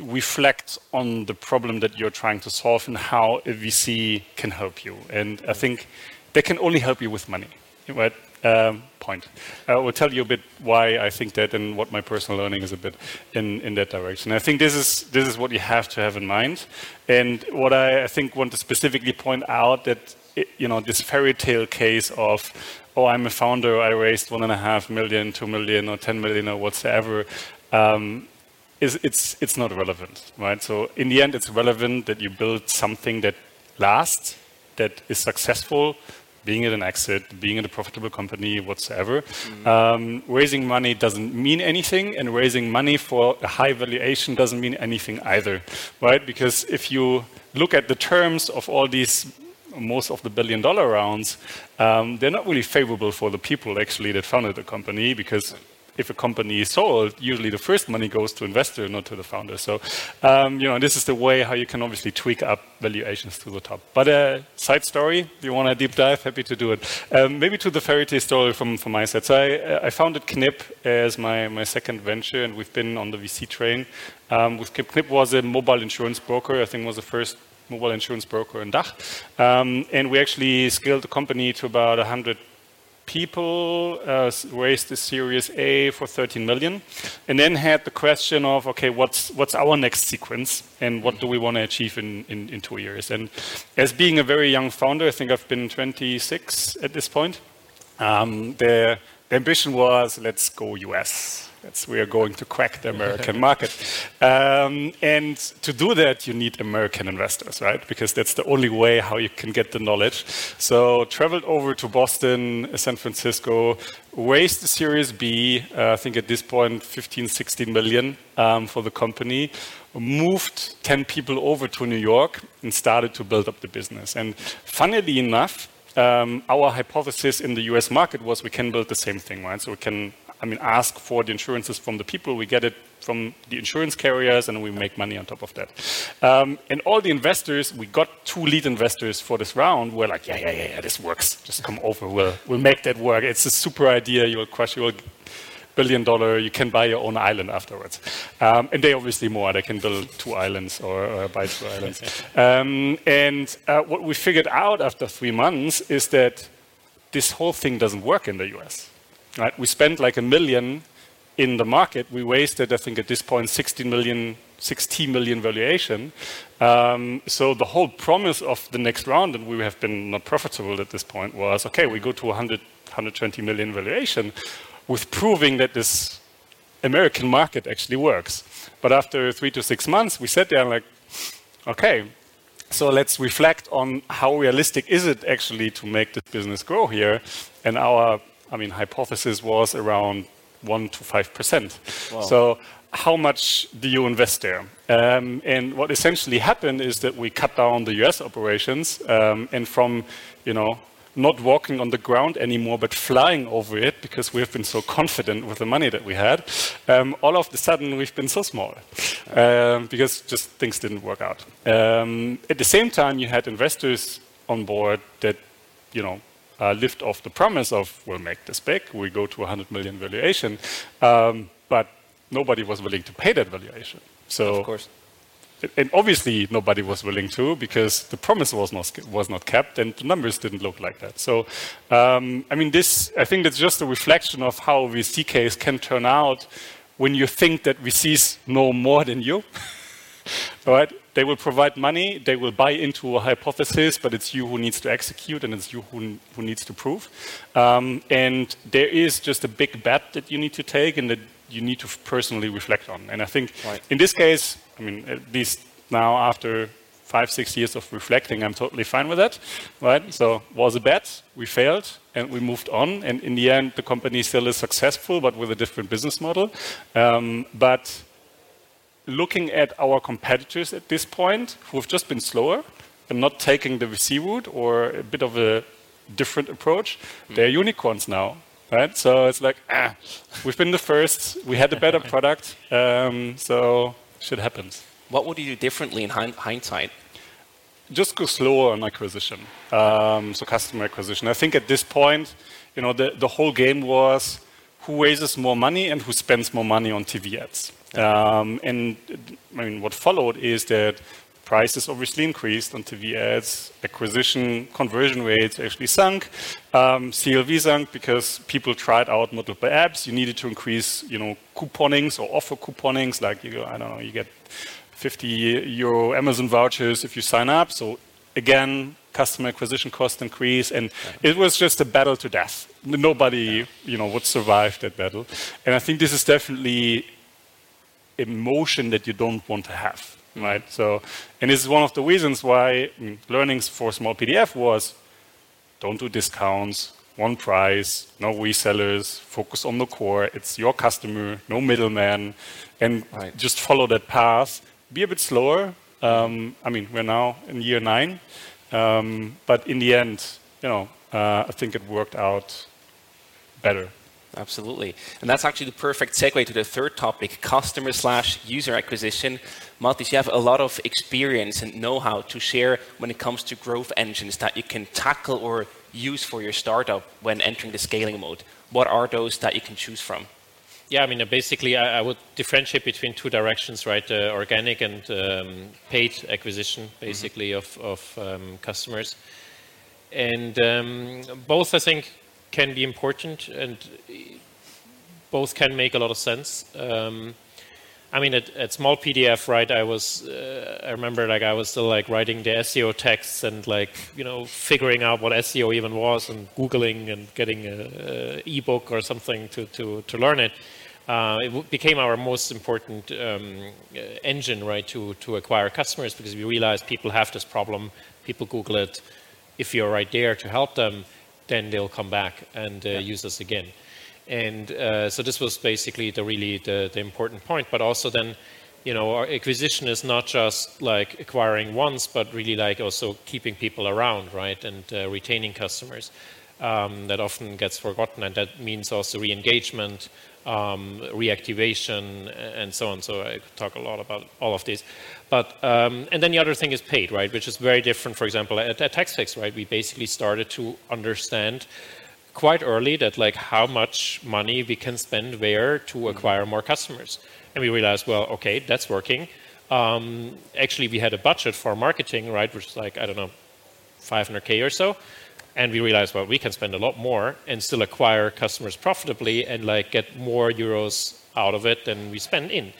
reflect on the problem that you're trying to solve and how a VC can help you. And I think they can only help you with money, right? Um, point. I will tell you a bit why I think that and what my personal learning is a bit in, in that direction. I think this is this is what you have to have in mind, and what I, I think want to specifically point out that it, you know this fairy tale case of oh I'm a founder I raised one and a half million, two million, or ten million or whatsoever. Um, is it's it's not relevant, right? So in the end, it's relevant that you build something that lasts, that is successful, being at an exit, being in a profitable company, whatsoever. Mm. Um, raising money doesn't mean anything, and raising money for a high valuation doesn't mean anything either, right? Because if you look at the terms of all these most of the billion dollar rounds, um, they're not really favorable for the people actually that founded the company because if a company is sold, usually the first money goes to investor, not to the founder. So, um, you know, this is the way how you can obviously tweak up valuations to the top. But a uh, side story, if you want a deep dive, happy to do it. Um, maybe to the fairy tale story from, from my side. So I, uh, I founded Knip as my, my second venture, and we've been on the VC train. Um, with Knip, Knip was a mobile insurance broker. I think was the first mobile insurance broker in DACH. Um, and we actually scaled the company to about 100 people, uh, raised the Series A for 13 million, and then had the question of, okay, what's what's our next sequence, and what do we want to achieve in, in, in two years? And as being a very young founder, I think I've been 26 at this point. Um, the, the ambition was, let's go US. That's we are going to crack the American market. Um, and to do that, you need American investors, right? Because that's the only way how you can get the knowledge. So traveled over to Boston, San Francisco, raised the Series B, uh, I think at this point 15, 16 million um, for the company, moved 10 people over to New York and started to build up the business. And funnily enough, um, our hypothesis in the US market was we can build the same thing, right? So we can I mean, ask for the insurances from the people. We get it from the insurance carriers, and we make money on top of that. Um, and all the investors, we got two lead investors for this round. We're like, yeah, yeah, yeah, yeah, this works. Just come over. We'll we'll make that work. It's a super idea. You'll crush your billion dollar. You can buy your own island afterwards. Um, and they obviously more. They can build two islands or, or buy two islands. Um, and uh, what we figured out after three months is that this whole thing doesn't work in the US. Right? We spent like a million in the market. We wasted, I think, at this point, 16 million 60 million valuation. Um, so the whole promise of the next round, and we have been not profitable at this point, was okay, we go to 100, 120 million valuation with proving that this American market actually works. But after three to six months, we sat there and like, okay, so let's reflect on how realistic is it actually to make this business grow here. And our, I mean, hypothesis was around one to five percent. Wow. So how much do you invest there? Um, and what essentially happened is that we cut down the US operations um, and from, you know, not walking on the ground anymore, but flying over it because we've been so confident with the money that we had. Um, all of a sudden, we've been so small um, because just things didn't work out. Um, at the same time, you had investors on board that, you know, uh, lived off the promise of we'll make this big, we go to 100 million valuation, um, but nobody was willing to pay that valuation. So, of course and obviously nobody was willing to because the promise was not was not kept and the numbers didn't look like that. So, um, I mean, this I think that's just a reflection of how VC case can turn out when you think that VCs know more than you. right? They will provide money, they will buy into a hypothesis, but it's you who needs to execute and it's you who, who needs to prove. Um, and there is just a big bet that you need to take and that you need to personally reflect on. And I think right. in this case, I mean, at least now after five, six years of reflecting, I'm totally fine with that, right? So was a bet, we failed, and we moved on. And in the end, the company still is successful, but with a different business model. Um, but looking at our competitors at this point, who have just been slower and not taking the VC route or a bit of a different approach, mm. they're unicorns now right? So it's like, ah, we've been the first, we had a better product, um, so shit happens. What would you do differently in hindsight? Just go slower on acquisition, um, so customer acquisition. I think at this point, you know, the, the whole game was who raises more money and who spends more money on TV ads. Um, and I mean, what followed is that prices obviously increased on TV ads, acquisition conversion rates actually sunk, um, CLV sunk because people tried out multiple apps. You needed to increase, you know, couponings or offer couponings, like you, I don't know, you get 50 euro Amazon vouchers if you sign up. So again, customer acquisition cost increase, and it was just a battle to death. Nobody, you know, would survive that battle. And I think this is definitely emotion that you don't want to have right? So, and this is one of the reasons why I learnings for Smallpdf was don't do discounts, one price, no resellers, focus on the core. It's your customer, no middleman, and right. just follow that path. Be a bit slower. Um, I mean, we're now in year nine, um, but in the end, you know, uh, I think it worked out better. Absolutely. And that's actually the perfect segue to the third topic, customer slash user acquisition. Mathis, you have a lot of experience and know-how to share when it comes to growth engines that you can tackle or use for your startup when entering the scaling mode. What are those that you can choose from? Yeah, I mean, uh, basically, I, I, would differentiate between two directions, right? Uh, organic and um, paid acquisition, mm-hmm. basically, mm -hmm. of, of um, customers. And um, both, I think, can be important and both can make a lot of sense. Um, I mean, at, at, Smallpdf, right? I was, uh, I remember, like I was still like writing the SEO texts and like you know figuring out what SEO even was and googling and getting a, a ebook or something to to to learn it. Uh, it became our most important um, engine, right, to to acquire customers because we realized people have this problem. People Google it. If you're right there to help them, then they'll come back and uh, yeah. use us again. And uh, so this was basically the really the, the, important point. But also then, you know, our acquisition is not just like acquiring once, but really like also keeping people around, right, and uh, retaining customers. Um, that often gets forgotten, and that means also re-engagement, um, reactivation, and so on. So I could talk a lot about all of these. But um, and then the other thing is paid, right, which is very different. For example, at, at TaxFix, right, we basically started to understand quite early that like how much money we can spend where to mm-hmm. acquire more customers. And we realized, well, okay, that's working. Um, actually, we had a budget for marketing, right, which is like, I don't know, 500K or so. And we realized, well, we can spend a lot more and still acquire customers profitably and like get more euros out of it than we spend in.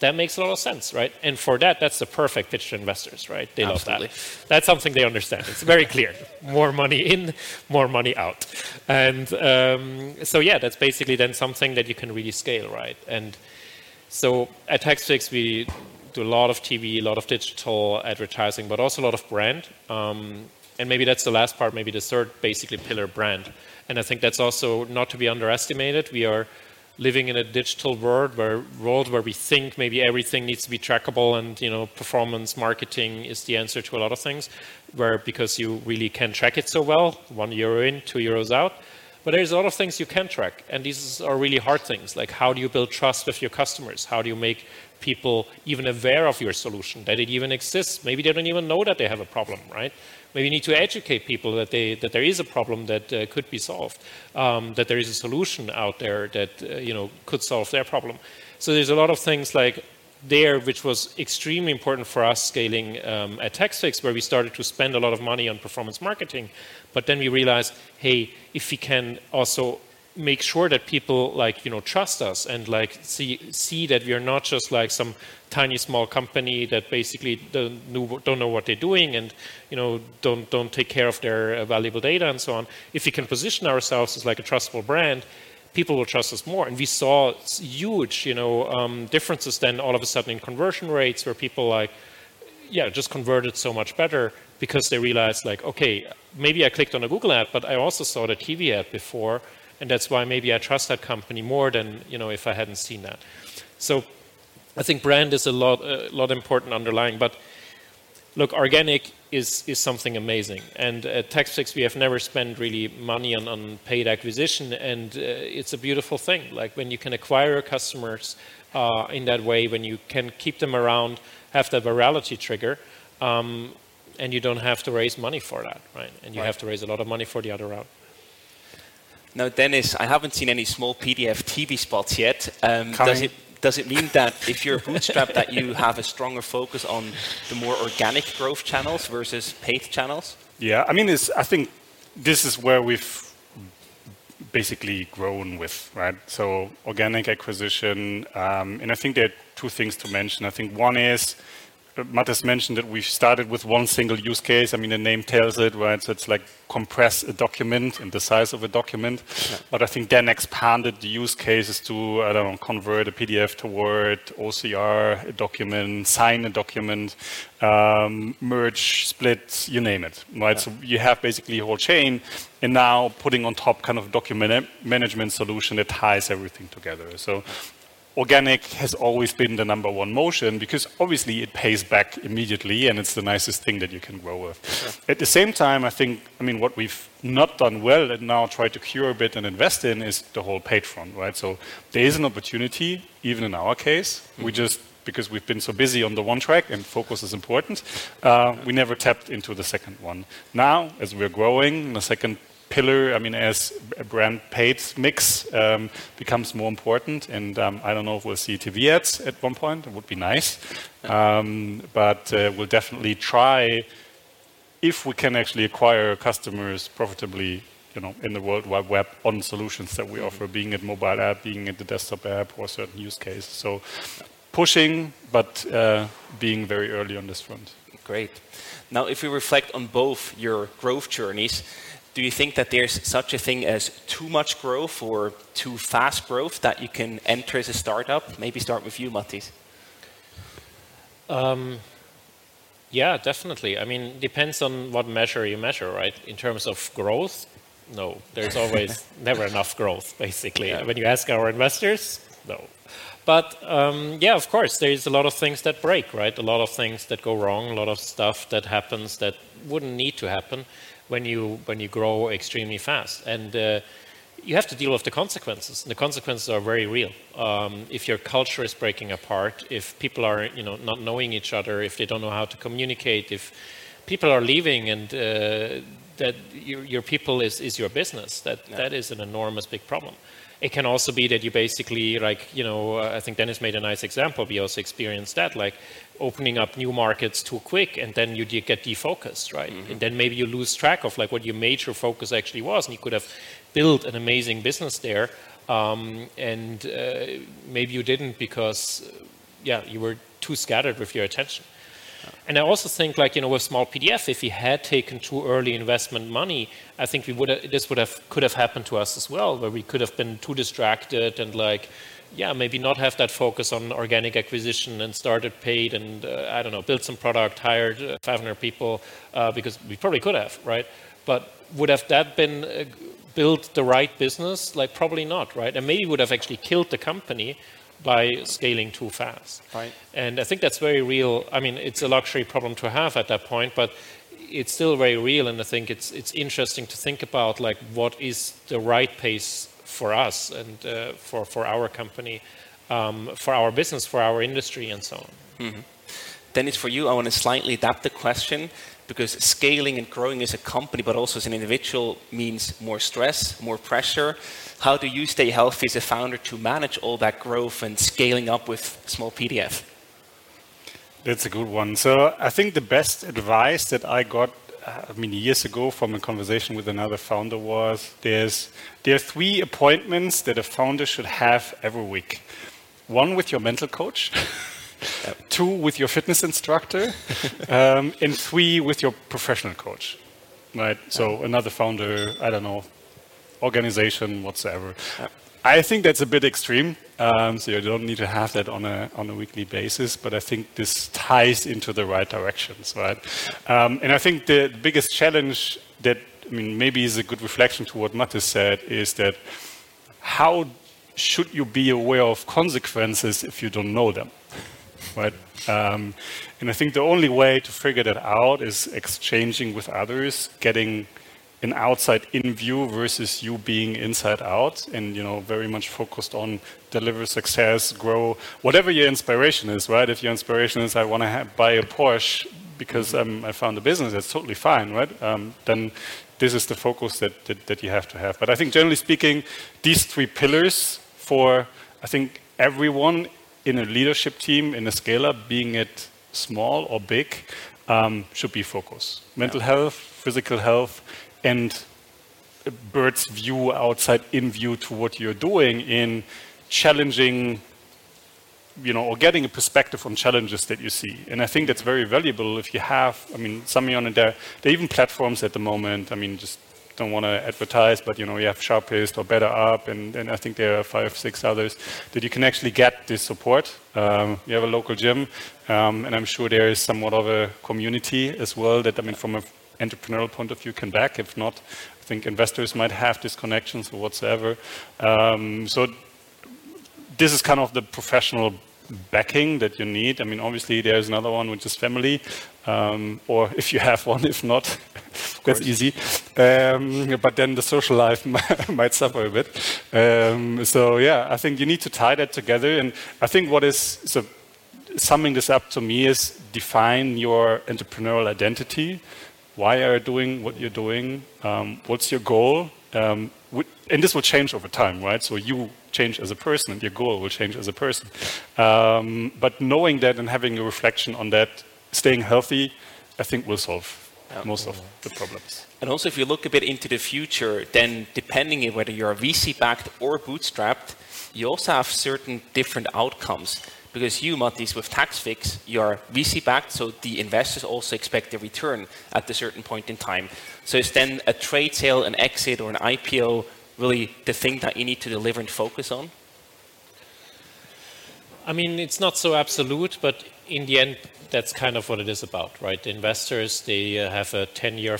That makes a lot of sense, right? And for that, that's the perfect pitch to investors, right? They Absolutely. love that. That's something they understand. It's very clear. more money in, more money out. And um, so, yeah, that's basically then something that you can really scale, right? And so at TaxFix, we do a lot of TV, a lot of digital advertising, but also a lot of brand. Um, and maybe that's the last part, maybe the third basically pillar brand. And I think that's also not to be underestimated. We are living in a digital world where world where we think maybe everything needs to be trackable and you know performance marketing is the answer to a lot of things where because you really can track it so well one euro in two euros out but there's a lot of things you can track and these are really hard things like how do you build trust with your customers how do you make people even aware of your solution that it even exists maybe they don't even know that they have a problem right maybe you need to educate people that, they, that there is a problem that uh, could be solved, um, that there is a solution out there that uh, you know could solve their problem. So there's a lot of things like there, which was extremely important for us scaling um, at TaxFix, where we started to spend a lot of money on performance marketing. But then we realized, hey, if we can also make sure that people like you know trust us and like see see that we are not just like some tiny small company that basically don't know, don't know what they're doing and you know don't don't take care of their uh, valuable data and so on. If we can position ourselves as like a trustable brand people will trust us more. And we saw huge you know um, differences then all of a sudden in conversion rates where people like yeah just converted so much better because they realized like okay maybe i clicked on a google ad but i also saw the tv ad before and that's why maybe I trust that company more than you know if I hadn't seen that. So I think brand is a lot a lot important underlying, but look, organic is is something amazing. And at TaxFix, we have never spent really money on, on paid acquisition, and uh, it's a beautiful thing. Like when you can acquire customers uh, in that way, when you can keep them around, have that virality trigger. Um, and you don't have to raise money for that, right? And you right. have to raise a lot of money for the other route. Now, Dennis, I haven't seen any Smallpdf TV spots yet. Um, does it does it mean that if you're bootstrapped that you have a stronger focus on the more organic growth channels versus paid channels? Yeah, I mean, I think this is where we've basically grown with, right? So organic acquisition, um, and I think there are two things to mention. I think one is Mathias mentioned that we started with one single use case. I mean, the name tells it, right? So it's like compress a document in the size of a document. Yeah. But I think then expanded the use cases to, I don't know, convert a PDF to Word, OCR a document, sign a document, um, merge, split, you name it, right? Yeah. So you have basically a whole chain and now putting on top kind of document management solution that ties everything together. So organic has always been the number one motion because obviously it pays back immediately and it's the nicest thing that you can grow with. Sure. At the same time, I think, I mean, what we've not done well and now try to cure a bit and invest in is the whole paid front, right? So there is an opportunity, even in our case. Mm-hmm. We just because we've been so busy on the one track and focus is important, uh, we never tapped into the second one. Now, as we're growing, the second pillar, I mean, as a brand paid mix um, becomes more important, and um, I don't know if we'll see TV ads at one point. It would be nice, um, but uh, we'll definitely try if we can actually acquire customers profitably. You know, in the World Wide Web on solutions that we mm-hmm. offer, being it mobile app, being it the desktop app, or certain use case. So, pushing, but uh, being very early on this front. Great. Now, if we reflect on both your growth journeys, do you think that there's such a thing as too much growth or too fast growth that you can enter as a startup? Maybe start with you, Mathis. Um, yeah, definitely. I mean, depends on what measure you measure, right? In terms of growth, no, there's always never enough growth, basically. Yeah. When you ask our investors, no. But um, yeah, of course, there's a lot of things that break, right? A lot of things that go wrong, a lot of stuff that happens that wouldn't need to happen when you when you grow extremely fast, and uh, you have to deal with the consequences. And The consequences are very real. Um, if your culture is breaking apart, if people are you know not knowing each other, if they don't know how to communicate, if people are leaving and uh, that your, your people is, is your business, that, yeah. that is an enormous big problem. It can also be that you basically, like, you know, uh, I think Dennis made a nice example. We also experienced that, like opening up new markets too quick, and then you get defocused, right? Mm-hmm. And then maybe you lose track of like what your major focus actually was, and you could have built an amazing business there, um, and uh, maybe you didn't because yeah, you were too scattered with your attention. And I also think, like you know, with Smallpdf, if we had taken too early investment money, I think we would have, this would have could have happened to us as well, where we could have been too distracted and like, yeah, maybe not have that focus on organic acquisition and started paid and uh, I don't know, built some product, hired uh, 500 people uh, because we probably could have, right? But would have that been uh, built the right business? Like probably not, right? And maybe would have actually killed the company by scaling too fast. Right. And I think that's very real. I mean, it's a luxury problem to have at that point, but it's still very real. And I think it's it's interesting to think about like what is the right pace for us and uh, for for our company, um, for our business, for our industry, and so on. Mm-hmm. Dennis, for you, I want to slightly adapt the question because scaling and growing as a company, but also as an individual, means more stress, more pressure. How do you stay healthy as a founder to manage all that growth and scaling up with Smallpdf? That's a good one. So I think the best advice that I got, I mean, years ago from a conversation with another founder was there's there are three appointments that a founder should have every week. One with your mental coach. two with your fitness instructor, um, and three with your professional coach. Right. So another founder, I don't know, organization whatsoever. I think that's a bit extreme. Um, so you don't need to have that on a on a weekly basis, but I think this ties into the right directions, right? Um, and I think the biggest challenge that I mean maybe is a good reflection to what Mattis said is that how should you be aware of consequences if you don't know them, right? Um, and I think the only way to figure that out is exchanging with others, getting an outside in view versus you being inside out and you know very much focused on deliver success grow whatever your inspiration is right if your inspiration is i want to buy a porsche because um, i found a business that's totally fine right um, then this is the focus that, that, that you have to have but i think generally speaking these three pillars for i think everyone in a leadership team in a scale up being it small or big um, should be focus. Mental yeah. health physical health and a bird's view outside in view to what you're doing in challenging you know or getting a perspective on challenges that you see. And i think that's very valuable if you have i mean some on there there are even platforms at the moment. I mean just don't want to advertise but you know you have sharpist or BetterUp and, and i think there are five six others that you can actually get this support um, you have a local gym um, and i'm sure there is somewhat of a community as well that i mean from an entrepreneurial point of view can back. If not, I think investors might have disconnections or whatsoever. Um, so this is kind of the professional backing that you need. I mean, obviously there's another one which is family, um, or if you have one, if not, that's easy. Um, but then the social life might suffer a bit. Um, so yeah, I think you need to tie that together. And I think what is so summing this up to me is define your entrepreneurial identity why are you doing what you're doing? Um, what's your goal? Um, and this will change over time, right? So you change as a person, and your goal will change as a person. Um, but knowing that and having a reflection on that, staying healthy, I think will solve yeah. most of the problems. And also, if you look a bit into the future, then depending on whether you're VC backed or bootstrapped, you also have certain different outcomes because you, Mattis, with TaxFix, you're VC backed, so the investors also expect a return at a certain point in time. So is then a trade sale, an exit, or an IPO really the thing that you need to deliver and focus on? I mean, it's not so absolute, but in the end, that's kind of what it is about, right? The investors, they uh, have a 10 year,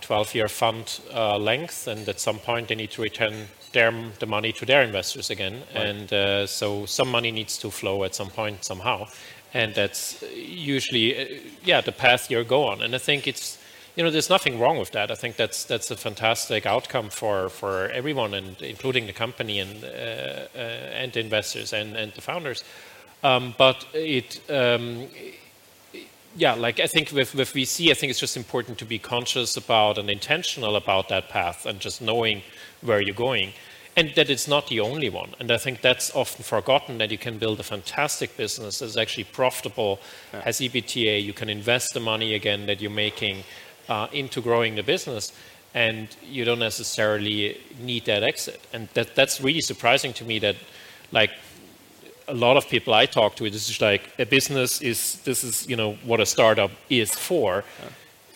12 year fund uh, length, and at some point they need to return their, the money to their investors again. Right. And uh, so some money needs to flow at some point somehow. And that's usually, uh, yeah, the path you go on. And I think it's, you know, there's nothing wrong with that. I think that's that's a fantastic outcome for, for everyone, and including the company and uh, uh, and the investors and, and the founders. Um, but it, um, yeah, like I think with, with VC, I think it's just important to be conscious about and intentional about that path and just knowing where you're going and that it's not the only one. And I think that's often forgotten that you can build a fantastic business that's actually profitable, yeah. has EBITDA, you can invest the money again that you're making uh, into growing the business, and you don't necessarily need that exit. And that, that's really surprising to me that, like, a lot of people I talk to, it is just like a business is this is you know what a startup is for, yeah.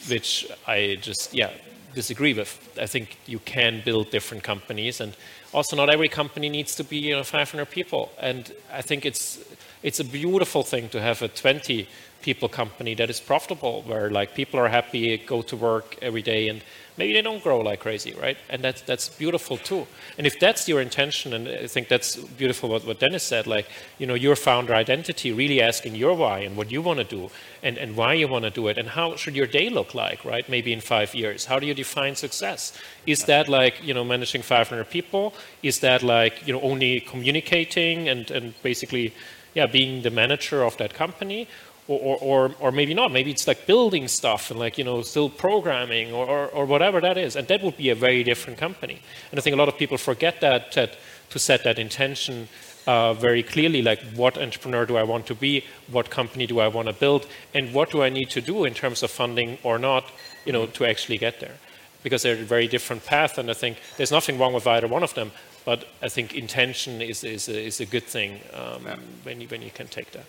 which I just yeah disagree with. I think you can build different companies, and also not every company needs to be you know 500 people. And I think it's it's a beautiful thing to have a 20 people company that is profitable, where like people are happy, go to work every day, and maybe they don't grow like crazy, right? And that's that's beautiful too. And if that's your intention, and I think that's beautiful what, what Dennis said, like you know your founder identity, really asking your why and what you want to do, and, and why you want to do it, and how should your day look like, right? Maybe in five years, how do you define success? Is that like you know managing 500 people? Is that like you know only communicating and and basically yeah being the manager of that company? Or, or, or maybe not. Maybe it's like building stuff and like, you know, still programming or, or, or, whatever that is. And that would be a very different company. And I think a lot of people forget that, that to set that intention uh, very clearly, like what entrepreneur do I want to be, what company do I want to build, and what do I need to do in terms of funding or not, you know, to actually get there. Because they're a very different path, and I think there's nothing wrong with either one of them. But I think intention is, is, a, is a good thing um, yeah. when, you, when you can take that.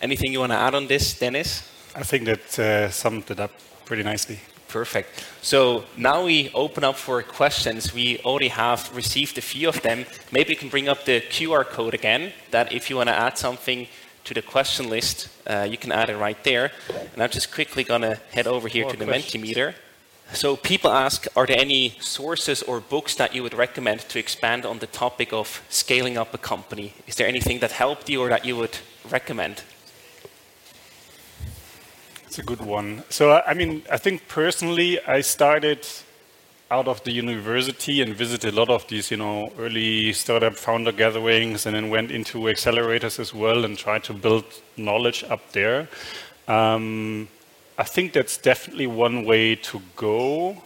Anything you want to add on this, Dennis? I think that uh, summed it up pretty nicely. Perfect. So now we open up for questions. We already have received a few of them. Maybe you can bring up the QR code again, that if you want to add something to the question list, uh, you can add it right there. And I'm just quickly going to head over here More to the questions. Mentimeter. So people ask, are there any sources or books that you would recommend to expand on the topic of scaling up a company? Is there anything that helped you or that you would recommend? It's a good one. So, I mean, I think personally, I started out of the university and visited a lot of these, you know, early startup founder gatherings, and then went into accelerators as well and tried to build knowledge up there. Um, I think that's definitely one way to go,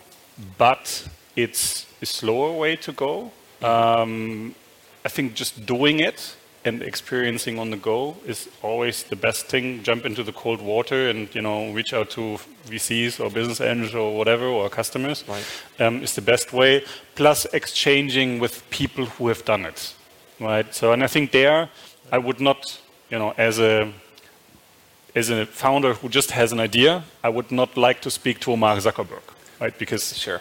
but it's a slower way to go. Um, I think just doing it and experiencing on the go is always the best thing. Jump into the cold water and you know reach out to VCs or business angels or whatever or customers right. um, is the best way. Plus exchanging with people who have done it, right? So and I think there I would not you know as a as a founder who just has an idea, I would not like to speak to Mark Zuckerberg, right? Because sure.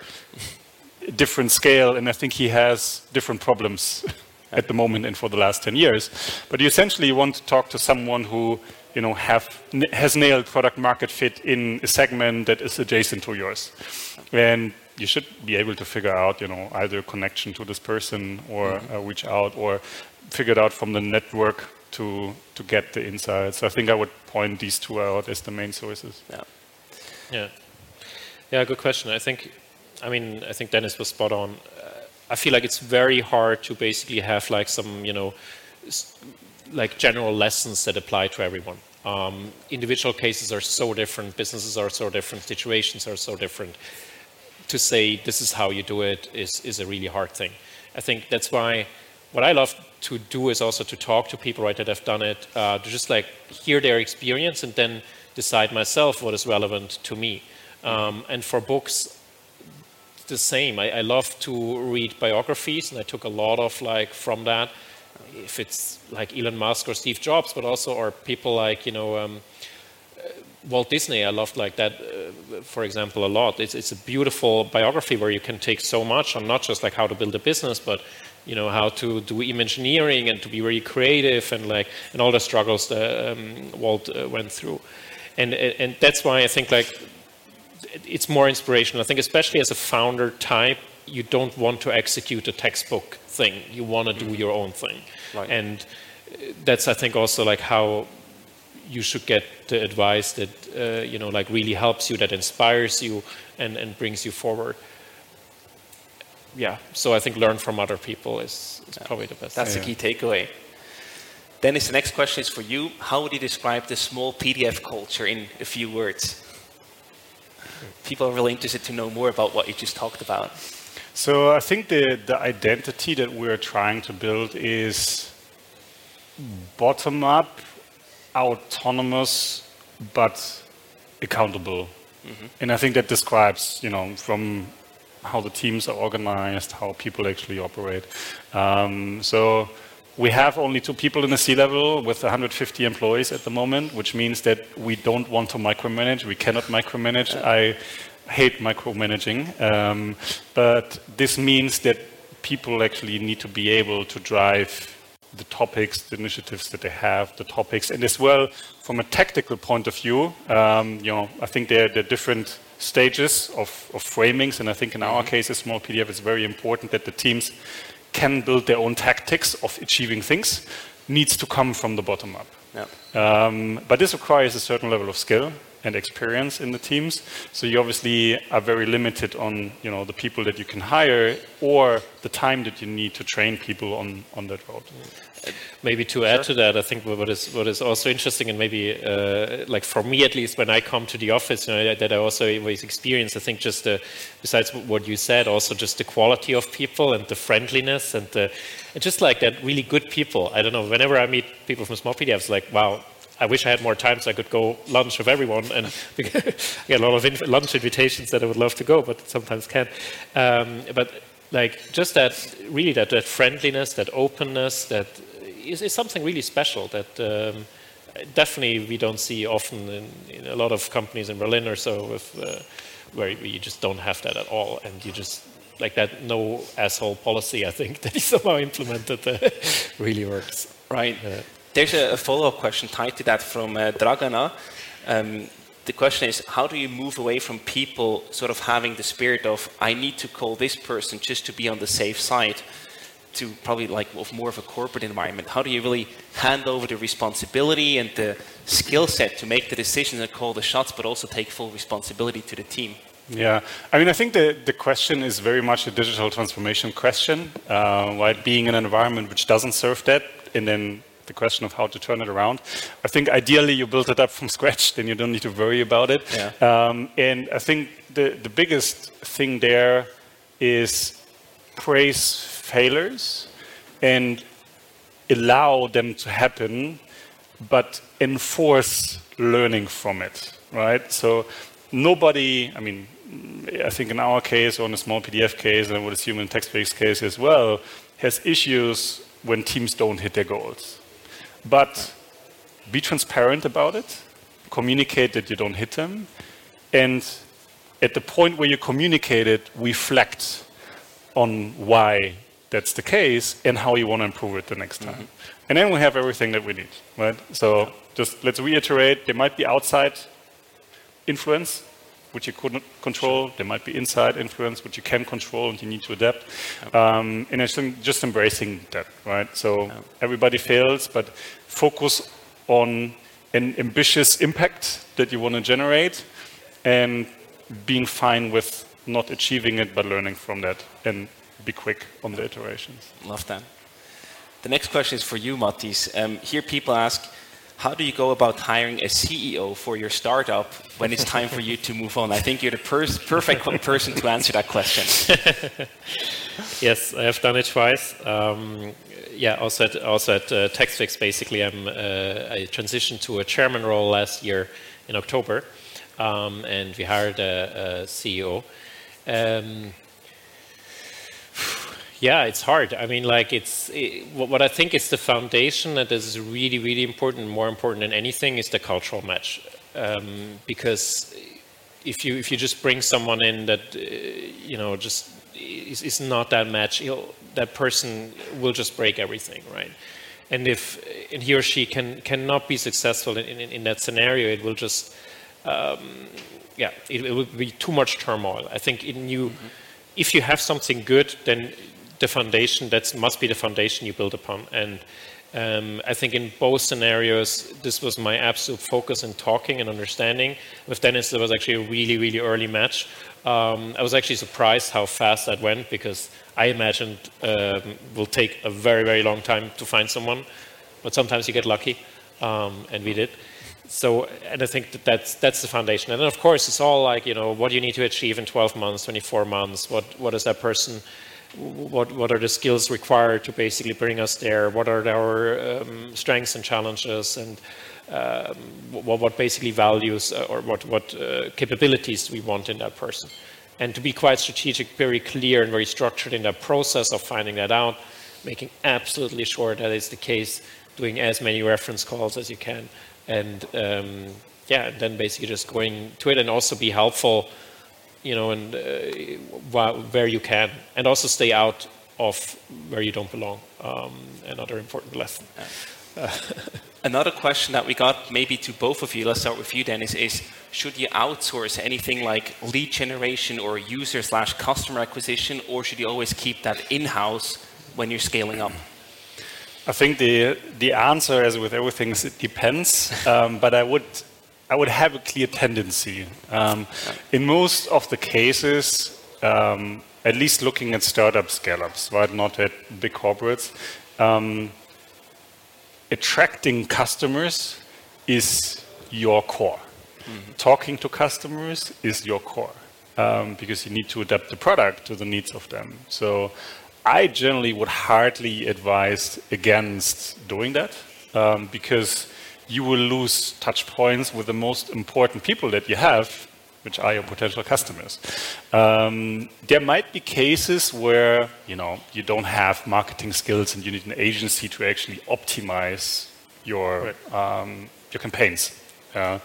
different scale, and I think he has different problems at the moment and for the last 10 years. But you essentially want to talk to someone who you know, have, has nailed product market fit in a segment that is adjacent to yours. And you should be able to figure out, you know, either a connection to this person or mm-hmm. uh, reach out or figure it out from the network to, to get the insights. So I think I would point these two out as the main sources. Yeah. Yeah. Yeah, good question. I think, I mean, I think Dennis was spot on. I feel like it's very hard to basically have like some, you know, like general lessons that apply to everyone. Um, individual cases are so different, businesses are so different, situations are so different. To say this is how you do it is, is a really hard thing. I think that's why what I love to do is also to talk to people right that have done it, uh, to just like hear their experience and then decide myself what is relevant to me. Um, and for books, the same. I, I, love to read biographies, and I took a lot of like from that. If it's like Elon Musk or Steve Jobs, but also or people like you know um, uh, Walt Disney. I loved like that, uh, for example, a lot. It's it's a beautiful biography where you can take so much on not just like how to build a business, but you know how to do engineering and to be very creative and like and all the struggles that um, Walt uh, went through. And and that's why I think like it's more inspirational. I think, especially as a founder type, you don't want to execute a textbook thing. You want to do your own thing, right. and that's I think also like how you should get the advice that uh, you know like really helps you, that inspires you, and and brings you forward. Yeah, so I think learn from other people is, is yeah. probably the best. That's the key takeaway. Dennis, the next question is for you. How would you describe the Smallpdf culture in a few words? People are really interested to know more about what you just talked about. So I think the, the identity that we're trying to build is bottom up, autonomous, but accountable. Mm-hmm. And I think that describes, you know, from how the teams are organized, how people actually operate. Um, so we have only two people in the C-level with 150 employees at the moment, which means that we don't want to micromanage. We cannot micromanage. I hate micromanaging. Um, but this means that people actually need to be able to drive the topics, the initiatives that they have, the topics, and as well from a tactical point of view, um, you know, I think there, there are different stages of, of, framings, and I think in our mm-hmm. case, a Smallpdf is very important that the teams can build their own tactics of achieving things, needs to come from the bottom up. Um, but this requires a certain level of skill and experience in the teams. So you obviously are very limited on you know the people that you can hire or the time that you need to train people on on that road. Maybe to add to that, I think what is what is also interesting, and maybe uh, like for me at least, when I come to the office, you know, that I also always experience. I think just uh, besides what you said, also just the quality of people and the friendliness and, the, and just like that, really good people. I don't know. Whenever I meet people from Smallpdf's, like wow, I wish I had more time so I could go lunch with everyone. And I get a lot of inv lunch invitations that I would love to go, but sometimes can't. Um, but like just that, really that, that friendliness, that openness, that is, is something really special that um, definitely we don't see often in, in, a lot of companies in Berlin or so, with, uh, where you just don't have that at all, and you just like that no asshole policy. I think that is somehow implemented uh, really works. Right. Uh, There's a, a follow-up question tied to that from uh, Dragana. Um, the question is, how do you move away from people sort of having the spirit of, I need to call this person just to be on the safe side, to probably like of more of a corporate environment? How do you really hand over the responsibility and the skill set to make the decisions and call the shots, but also take full responsibility to the team? Yeah, I mean, I think the, the question is very much a digital transformation question, uh, right? Being in an environment which doesn't serve that, and then the question of how to turn it around. I think ideally you build it up from scratch, then you don't need to worry about it. Yeah. Um, and I think the, the biggest thing there is praise failures and allow them to happen, but enforce learning from it, right? So nobody, I mean, I think in our case or in a Smallpdf case, and I would assume in TaxFix case as well, has issues when teams don't hit their goals. But be transparent about it, communicate that you don't hit them, and at the point where you communicate it, reflect on why that's the case and how you want to improve it the next time. Mm -hmm. And then we have everything that we need, right? So just let's reiterate, there might be outside influence, which you couldn't control. Sure. There might be inside influence, which you can control and you need to adapt. Um, and I think just embracing that, right? So everybody fails, but focus on an ambitious impact that you want to generate and being fine with not achieving it, but learning from that and be quick on the iterations. Love that. The next question is for you, Mathias. Um, here people ask, how do you go about hiring a CEO for your startup when it's time for you to move on? I think you're the per perfect person to answer that question. yes, I have done it twice. Um, yeah, also at, also at uh, TaxFix, basically, I'm, uh, I transitioned to a chairman role last year in October, um, and we hired a, a CEO. Um, yeah, it's hard. I mean, like it's it, what I think is the foundation that is really, really important, more important than anything, is the cultural match. Um, because if you if you just bring someone in that uh, you know just is, is not that match, that person will just break everything, right? And if and he or she can cannot be successful in, in, in that scenario, it will just um, yeah, it, it, will be too much turmoil. I think in you. Mm -hmm. If you have something good, then the foundation, that must be the foundation you build upon. And um, I think in both scenarios, this was my absolute focus in talking and understanding. With Dennis, it was actually a really, really early match. Um, I was actually surprised how fast that went because I imagined um, will take a very, very long time to find someone, but sometimes you get lucky, um, and we did. So, and I think that that's that's the foundation. And then, of course, it's all like you know, what do you need to achieve in 12 months, 24 months? What what is that person? What, what are the skills required to basically bring us there? What are our um, strengths and challenges, and um, what, what, basically values uh, or what, what uh, capabilities we want in that person? And to be quite strategic, very clear, and very structured in that process of finding that out, making absolutely sure that is the case, doing as many reference calls as you can, and um, yeah, then basically just going to it and also be helpful, you know, and uh, where you can, and also stay out of where you don't belong. Um, another important lesson. Another question that we got, maybe to both of you, let's start with you, Dennis, is should you outsource anything like lead generation or user slash customer acquisition, or should you always keep that in house when you're scaling up? I think the the answer, as with everything, is it depends. Um, but I would I would have a clear tendency. Um, in most of the cases, um, at least looking at startup scale-ups, right, not at big corporates, um, attracting customers is your core. Mm-hmm. Talking to customers is your core um, because you need to adapt the product to the needs of them. So I generally would hardly advise against doing that um, because you will lose touch points with the most important people that you have, which are your potential customers. Um, there might be cases where you know you don't have marketing skills and you need an agency to actually optimize your um, your campaigns, uh,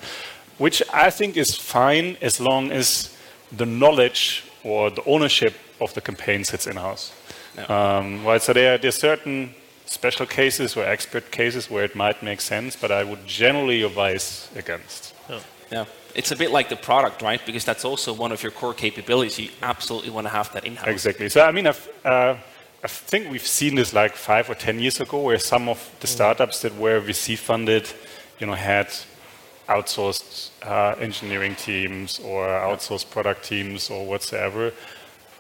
which I think is fine as long as the knowledge or the ownership of the campaign sits in house. Yeah. Um, right, so there, there are certain special cases or expert cases where it might make sense, but I would generally advise against. Yeah. yeah. It's a bit like the product, right? Because that's also one of your core capabilities. You absolutely want to have that in-house. Exactly. So, I mean, I've, uh, I think we've seen this like five or ten years ago, where some of the startups that were VC funded, you know, had outsourced uh, engineering teams or outsourced product teams or whatsoever.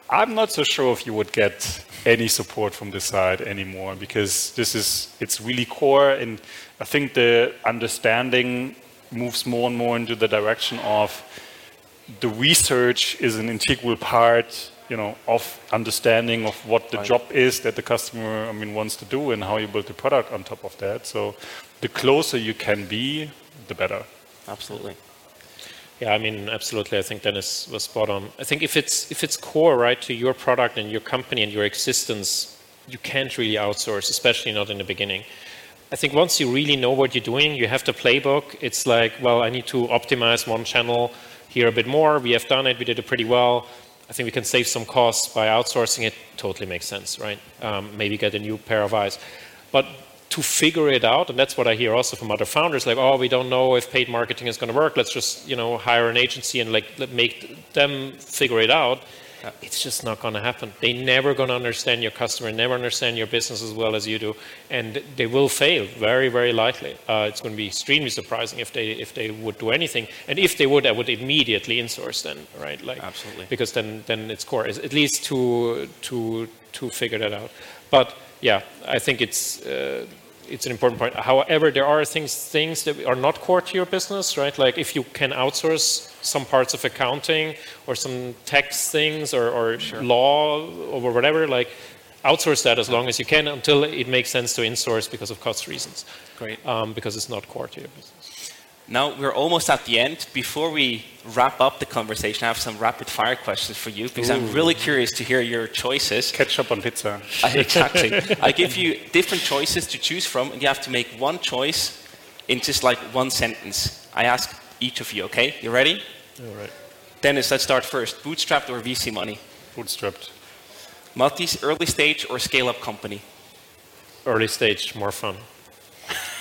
I'm not so sure if you would get any support from this side anymore because this is it's really core and I think the understanding moves more and more into the direction of the research is an integral part you know of understanding of what the right. job is that the customer I mean wants to do and how you build the product on top of that. So the closer you can be the better. Absolutely yeah, I mean, absolutely. I think Dennis was spot on. I think if it's if it's core, right, to your product and your company and your existence, you can't really outsource, especially not in the beginning. I think once you really know what you're doing, you have the playbook. It's like, well, I need to optimize one channel here a bit more. We have done it. We did it pretty well. I think we can save some costs by outsourcing it. Totally makes sense, right? Um, maybe get a new pair of eyes. But to figure it out, and that's what I hear also from other founders, like, oh, we don't know if paid marketing is going to work. Let's just, you know, hire an agency and like make them figure it out. Yeah. It's just not going to happen. They're never going to understand your customer, never understand your business as well as you do, and they will fail very, very likely. Uh, it's going to be extremely surprising if they if they would do anything, and if they would, I would immediately insource then, right? Like, absolutely, because then then it's core, is at least to to to figure that out. But yeah, I think it's uh, it's an important point. However, there are things things that are not core to your business, right? Like if you can outsource some parts of accounting or some tax things or, or sure. law or whatever, like outsource that as long as you can until it makes sense to insource because of cost reasons. Great. Um, because it's not core to your business. Now we're almost at the end. Before we wrap up the conversation, I have some rapid fire questions for you because Ooh. I'm really curious to hear your choices. Ketchup on pizza. Uh, exactly. I give you different choices to choose from, and you have to make one choice in just like one sentence. I ask each of you, okay? You ready? All right. Dennis, let's start first. Bootstrapped or VC money? Bootstrapped. Mathias, early stage or scale up company? Early stage, more fun.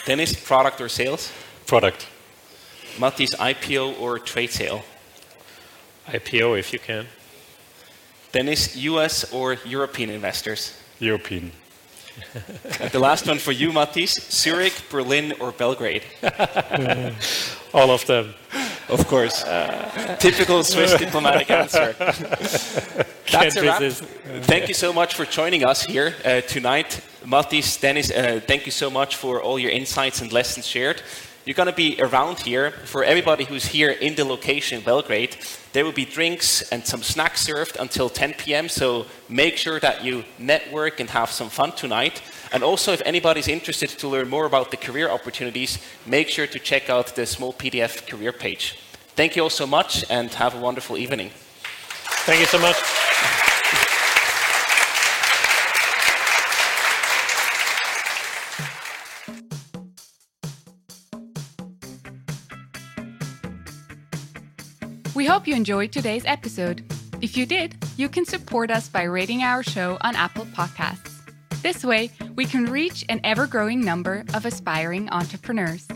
Dennis, product or sales? Product. Mathias, IPO or trade sale? IPO if you can. Dennis, US or European investors? European. the last one for you, Mathias. Zurich, Berlin, or Belgrade? All of them. Of course. Uh, Typical Swiss diplomatic answer. That's a wrap. Thank you so much for joining us here uh, tonight. Mathias, Dennis, uh, thank you so much for all your insights and lessons shared. You're going to be around here. For everybody who's here in the location, Belgrade, there will be drinks and some snacks served until 10 p.m. So make sure that you network and have some fun tonight. And also, if anybody's interested to learn more about the career opportunities, make sure to check out the Smallpdf career page. Thank you all so much and have a wonderful evening. Thank you so much. Hope you enjoyed today's episode. If you did, you can support us by rating our show on Apple Podcasts. This way, we can reach an ever growing number of aspiring entrepreneurs.